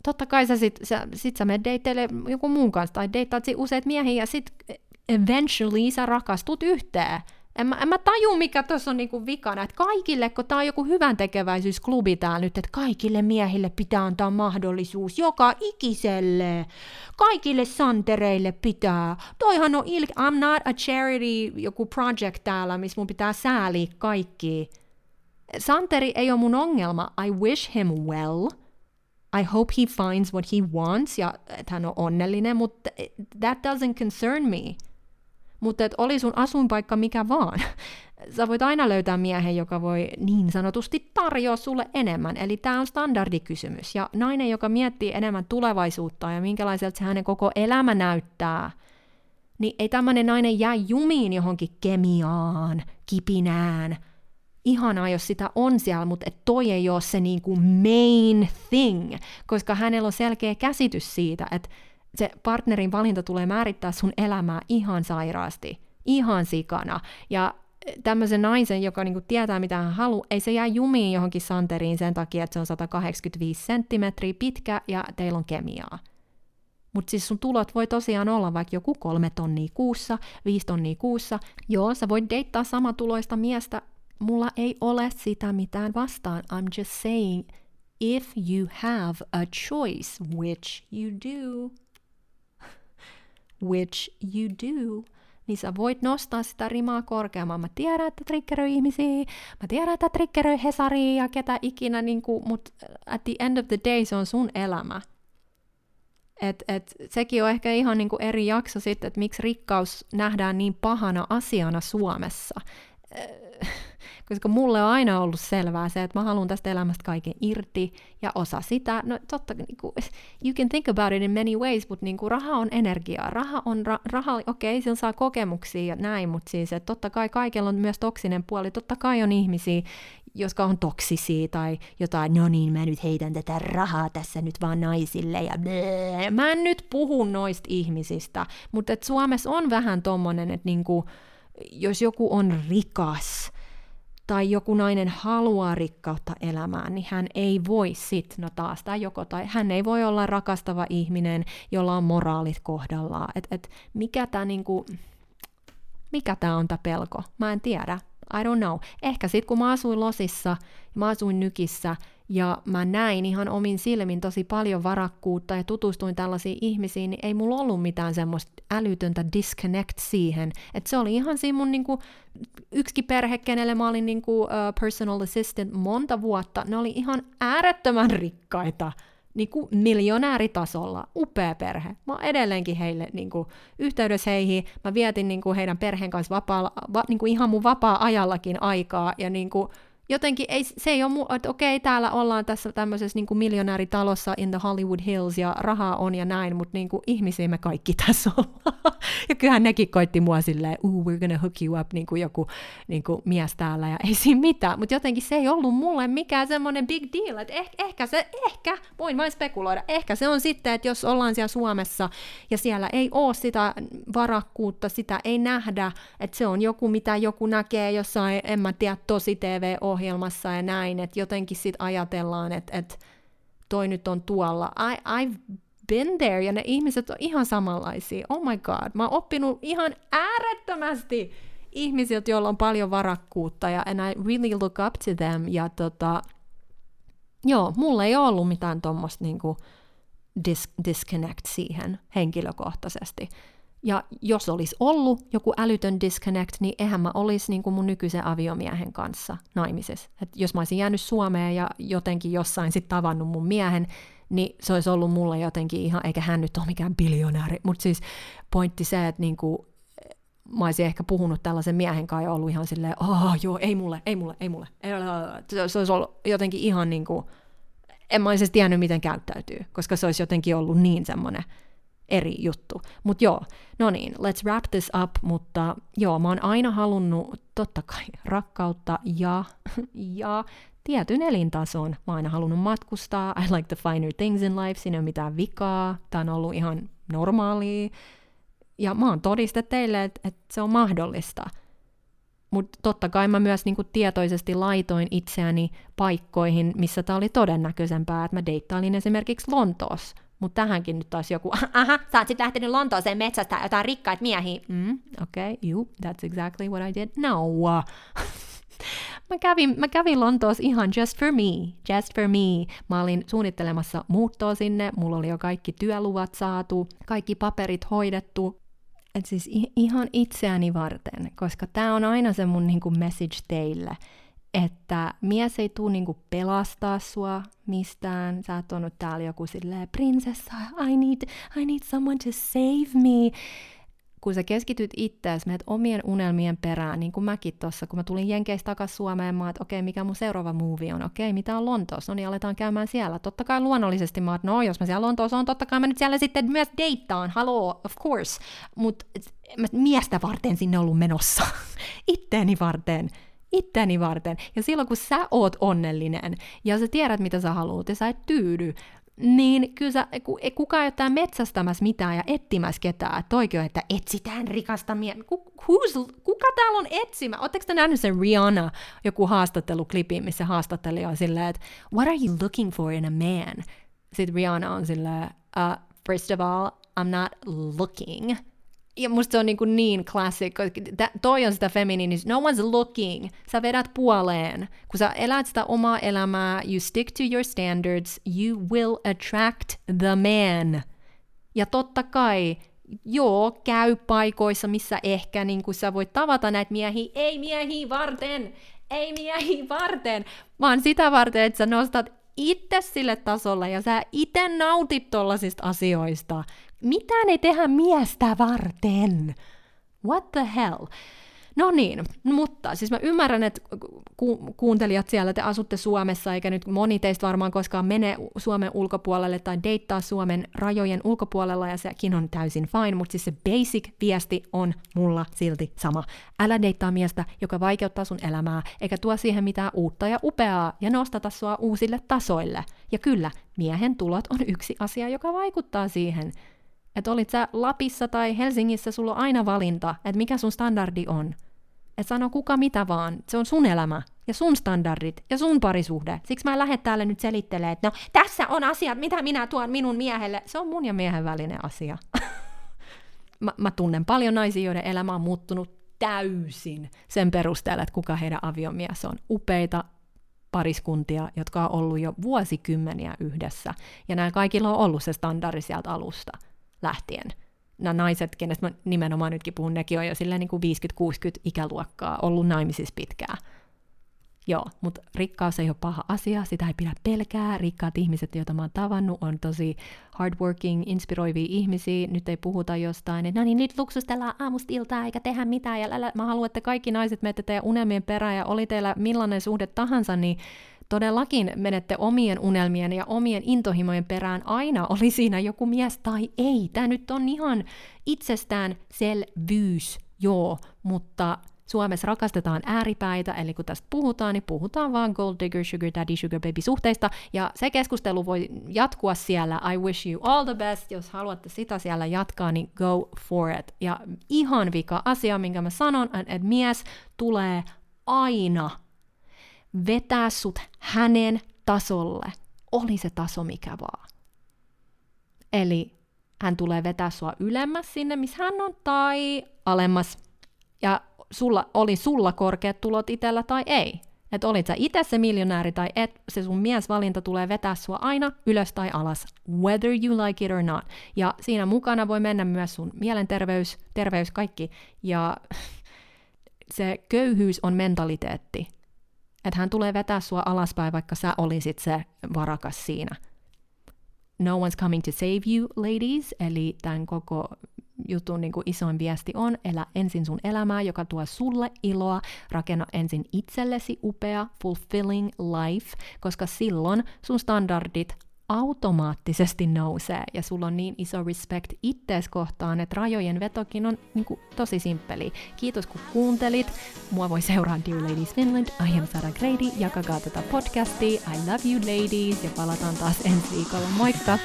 Totta kai sä sit, sä, sit sä menet dateille joku muun kanssa, tai deittaat useat miehiä, ja sit eventually sä rakastut yhteen. En mä, en mä taju, mikä tuossa on niinku vikana, että kaikille, kun tää on joku hyvän tekeväisyysklubi täällä nyt, että kaikille miehille pitää antaa mahdollisuus, joka ikiselle, kaikille santereille pitää. Toihan on il- I'm not a charity, joku project täällä, missä mun pitää sääliä kaikki. Santeri ei ole mun ongelma, I wish him well. I hope he finds what he wants ja että hän on onnellinen, mutta that doesn't concern me. Mutta että oli sun asuinpaikka mikä vaan, sä voit aina löytää miehen, joka voi niin sanotusti tarjoa sulle enemmän. Eli tämä on standardikysymys. Ja nainen, joka miettii enemmän tulevaisuutta ja minkälaiselta se hänen koko elämä näyttää, niin ei tämmöinen nainen jää jumiin johonkin kemiaan, kipinään. Ihanaa, jos sitä on siellä, mutta et toi ei ole se niinku main thing, koska hänellä on selkeä käsitys siitä, että se partnerin valinta tulee määrittää sun elämää ihan sairaasti, ihan sikana. Ja tämmöisen naisen, joka niinku tietää, mitä hän haluaa, ei se jää jumiin johonkin santeriin sen takia, että se on 185 senttimetriä pitkä ja teillä on kemiaa. Mutta siis sun tulot voi tosiaan olla vaikka joku kolme tonnia kuussa, viisi tonnia kuussa. Joo, sä voit deittaa samatuloista miestä. Mulla ei ole sitä mitään vastaan. I'm just saying, if you have a choice, which you do, which you do, niin sä voit nostaa sitä rimaa korkeamman. Mä tiedän, että triggeröi ihmisiä, mä tiedän, että triggeröi Hesaria ja ketä ikinä, niin kuin, mutta at the end of the day se on sun elämä. Et, et, sekin on ehkä ihan niinku eri jakso sitten, että miksi rikkaus nähdään niin pahana asiana Suomessa. Koska mulle on aina ollut selvää se, että mä haluan tästä elämästä kaiken irti ja osa sitä. No totta, niinku, you can think about it in many ways, mutta niinku, raha on energiaa. Raha on, ra, raha, okei, okay, sillä saa kokemuksia ja näin, mutta siis, että totta kai kaikella on myös toksinen puoli. Totta kai on ihmisiä, jotka on toksisia tai jotain, no niin, mä nyt heitän tätä rahaa tässä nyt vaan naisille ja blää. Mä en nyt puhu noista ihmisistä, mutta et Suomessa on vähän tommonen, että niinku, jos joku on rikas tai joku nainen haluaa rikkautta elämään, niin hän ei voi sit, no taas tai joko, tai hän ei voi olla rakastava ihminen, jolla on moraalit kohdallaan. Et, et mikä tämä niinku, mikä tää on tämä pelko? Mä en tiedä. I don't know. Ehkä sitten kun mä asuin Losissa, mä asuin Nykissä, ja mä näin ihan omin silmin tosi paljon varakkuutta ja tutustuin tällaisiin ihmisiin, niin ei mulla ollut mitään semmoista älytöntä disconnect siihen. Että se oli ihan siinä mun niinku, yksikin perhe, kenelle mä olin niinku, uh, personal assistant monta vuotta, ne oli ihan äärettömän rikkaita niin kuin miljonääritasolla, upea perhe. Mä oon edelleenkin heille niin kuin, yhteydessä heihin. Mä vietin niin kuin, heidän perheen kanssa vapaa, va, niin kuin ihan mun vapaa-ajallakin aikaa ja niin kuin, jotenkin ei, se ei ole, mu- että okei, täällä ollaan tässä tämmöisessä niin miljonääritalossa in the Hollywood Hills ja rahaa on ja näin, mutta niin kuin ihmisiä me kaikki tässä ollaan. ja kyllähän nekin koitti mua silleen, ooh, we're gonna hook you up, niin kuin joku niin kuin mies täällä ja ei siinä mitään, mutta jotenkin se ei ollut mulle mikään semmoinen big deal, että eh, ehkä se, ehkä, voin vain spekuloida, ehkä se on sitten, että jos ollaan siellä Suomessa ja siellä ei ole sitä varakkuutta, sitä ei nähdä, että se on joku, mitä joku näkee jossain, en mä tiedä, tosi TV-ohjelmassa, ohjelmassa ja näin, että jotenkin sitten ajatellaan, että, että toi nyt on tuolla. I, I've been there, ja ne ihmiset on ihan samanlaisia. Oh my god, mä oon oppinut ihan äärettömästi ihmisiltä, joilla on paljon varakkuutta, ja and I really look up to them, ja tota, joo, mulla ei ollut mitään tuommoista niinku dis- disconnect siihen henkilökohtaisesti. Ja jos olisi ollut joku älytön disconnect, niin eihän mä olisi niin kuin mun nykyisen aviomiehen kanssa naimisessa. Et jos mä olisin jäänyt Suomeen ja jotenkin jossain sitten tavannut mun miehen, niin se olisi ollut mulle jotenkin ihan, eikä hän nyt ole mikään biljonääri, mutta siis pointti se, että niin kuin, mä olisin ehkä puhunut tällaisen miehen kanssa ja ollut ihan silleen, oh, joo, ei mulle, ei mulle, ei mulle. Se olisi ollut jotenkin ihan niin kuin, en mä olisi tiennyt, miten käyttäytyy, koska se olisi jotenkin ollut niin semmoinen eri juttu. Mutta joo, no niin, let's wrap this up, mutta joo, mä oon aina halunnut totta kai rakkautta ja, ja tietyn elintason. Mä oon aina halunnut matkustaa, I like the finer things in life, siinä ei ole mitään vikaa, tää on ollut ihan normaalia. Ja mä oon todiste teille, että, että se on mahdollista. Mutta totta kai mä myös niinku tietoisesti laitoin itseäni paikkoihin, missä tämä oli todennäköisempää, että mä deittailin esimerkiksi Lontoossa mutta tähänkin nyt taas joku, aha, sä oot sit lähtenyt Lontooseen metsästä jotain rikkaita miehiä. Mm, okei, okay, you, that's exactly what I did. No. mä, kävin, mä kävin Lontoossa ihan just for me, just for me. Mä olin suunnittelemassa muuttoa sinne, mulla oli jo kaikki työluvat saatu, kaikki paperit hoidettu. Et siis ihan itseäni varten, koska tämä on aina se mun niinku message teille – että mies ei tule niinku pelastaa sua mistään. Sä oot ollut täällä joku silleen, prinsessa, I need, I need someone to save me. Kun sä keskityt itseäsi, menet omien unelmien perään, niin kuin mäkin tuossa, kun mä tulin Jenkeistä takaisin Suomeen, mä okei, okay, mikä mun seuraava movie on, okei, okay, mitä on Lontoossa, no niin aletaan käymään siellä. Totta kai luonnollisesti mä että no, jos mä siellä Lontoossa on, totta kai mä nyt siellä sitten myös deittaan, haloo, of course, mutta miestä varten sinne ollut menossa, itteeni varten itteni varten. Ja silloin kun sä oot onnellinen ja sä tiedät mitä sä haluat ja sä et tyydy, niin kyllä sä, kukaan ei ole metsästämässä mitään ja etsimässä ketään. Että oikein, että etsitään rikasta miestä. kuka täällä on etsimä? Oletteko te nähnyt sen Rihanna, joku haastatteluklipi, missä haastattelija on silleen, että what are you looking for in a man? Sitten Rihanna on silleen, uh, first of all, I'm not looking – ja musta se on niin, kuin niin classic, toi on sitä feminiinis, no one's looking, sä vedät puoleen, kun sä elät sitä omaa elämää, you stick to your standards, you will attract the man. Ja totta kai, joo, käy paikoissa, missä ehkä niin kuin sä voit tavata näitä miehiä, ei miehiä varten, ei miehiä varten, vaan sitä varten, että sä nostat itse sille tasolle ja sä itse nautit tollasista asioista. Mitä ne tehdä miestä varten? What the hell? No niin, mutta siis mä ymmärrän, että ku- kuuntelijat siellä, te asutte Suomessa, eikä nyt moni teistä varmaan koskaan mene Suomen ulkopuolelle tai deittaa Suomen rajojen ulkopuolella, ja sekin on täysin fine, mutta siis se basic viesti on mulla silti sama. Älä deittaa miestä, joka vaikeuttaa sun elämää, eikä tuo siihen mitään uutta ja upeaa, ja nostata sua uusille tasoille. Ja kyllä, miehen tulot on yksi asia, joka vaikuttaa siihen. Että olit sä Lapissa tai Helsingissä, sulla on aina valinta, että mikä sun standardi on. Että sano kuka mitä vaan, se on sun elämä ja sun standardit ja sun parisuhde. Siksi mä en lähde täällä nyt selittelemään, että no tässä on asiat, mitä minä tuon minun miehelle. Se on mun ja miehen välinen asia. mä, mä tunnen paljon naisia, joiden elämä on muuttunut täysin sen perusteella, että kuka heidän aviomies on. Upeita pariskuntia, jotka on ollut jo vuosikymmeniä yhdessä. Ja nämä kaikilla on ollut se standardi sieltä alusta lähtien. Nämä naiset, kenestä mä nimenomaan nytkin puhun, nekin on jo silleen niin kuin 50-60 ikäluokkaa ollut naimisissa pitkään. Joo, mutta rikkaus ei ole paha asia, sitä ei pidä pelkää. Rikkaat ihmiset, joita mä oon tavannut, on tosi hardworking, inspiroivia ihmisiä. Nyt ei puhuta jostain, että no niin, nyt luksustellaan aamusta iltaa eikä tehdä mitään. Ja lälä, mä haluan, että kaikki naiset menette teidän unelmien perään ja oli teillä millainen suhde tahansa, niin todellakin menette omien unelmien ja omien intohimojen perään, aina oli siinä joku mies tai ei. Tämä nyt on ihan itsestään selvyys, joo, mutta Suomessa rakastetaan ääripäitä, eli kun tästä puhutaan, niin puhutaan vaan gold digger, sugar daddy, sugar baby suhteista, ja se keskustelu voi jatkua siellä. I wish you all the best, jos haluatte sitä siellä jatkaa, niin go for it. Ja ihan vika asia, minkä mä sanon, että mies tulee aina vetää sut hänen tasolle, oli se taso mikä vaan. Eli hän tulee vetää sua ylemmäs sinne, missä hän on, tai alemmas. Ja sulla, oli sulla korkeat tulot itsellä tai ei. Että olit sä itse se miljonääri tai et, se sun miesvalinta tulee vetää sua aina ylös tai alas, whether you like it or not. Ja siinä mukana voi mennä myös sun mielenterveys, terveys, kaikki. Ja se köyhyys on mentaliteetti että hän tulee vetää sua alaspäin, vaikka sä olisit se varakas siinä. No one's coming to save you, ladies, eli tämän koko jutun niin kuin isoin viesti on, elä ensin sun elämää, joka tuo sulle iloa, rakenna ensin itsellesi upea, fulfilling life, koska silloin sun standardit automaattisesti nousee ja sulla on niin iso respect ittees kohtaan, että rajojen vetokin on niin kuin, tosi simppeli. Kiitos kun kuuntelit. Mua voi seuraa Dear Ladies Finland. I am Sarah Grady. Jakakaa tätä podcastia. I love you ladies ja palataan taas ensi viikolla. Moikka!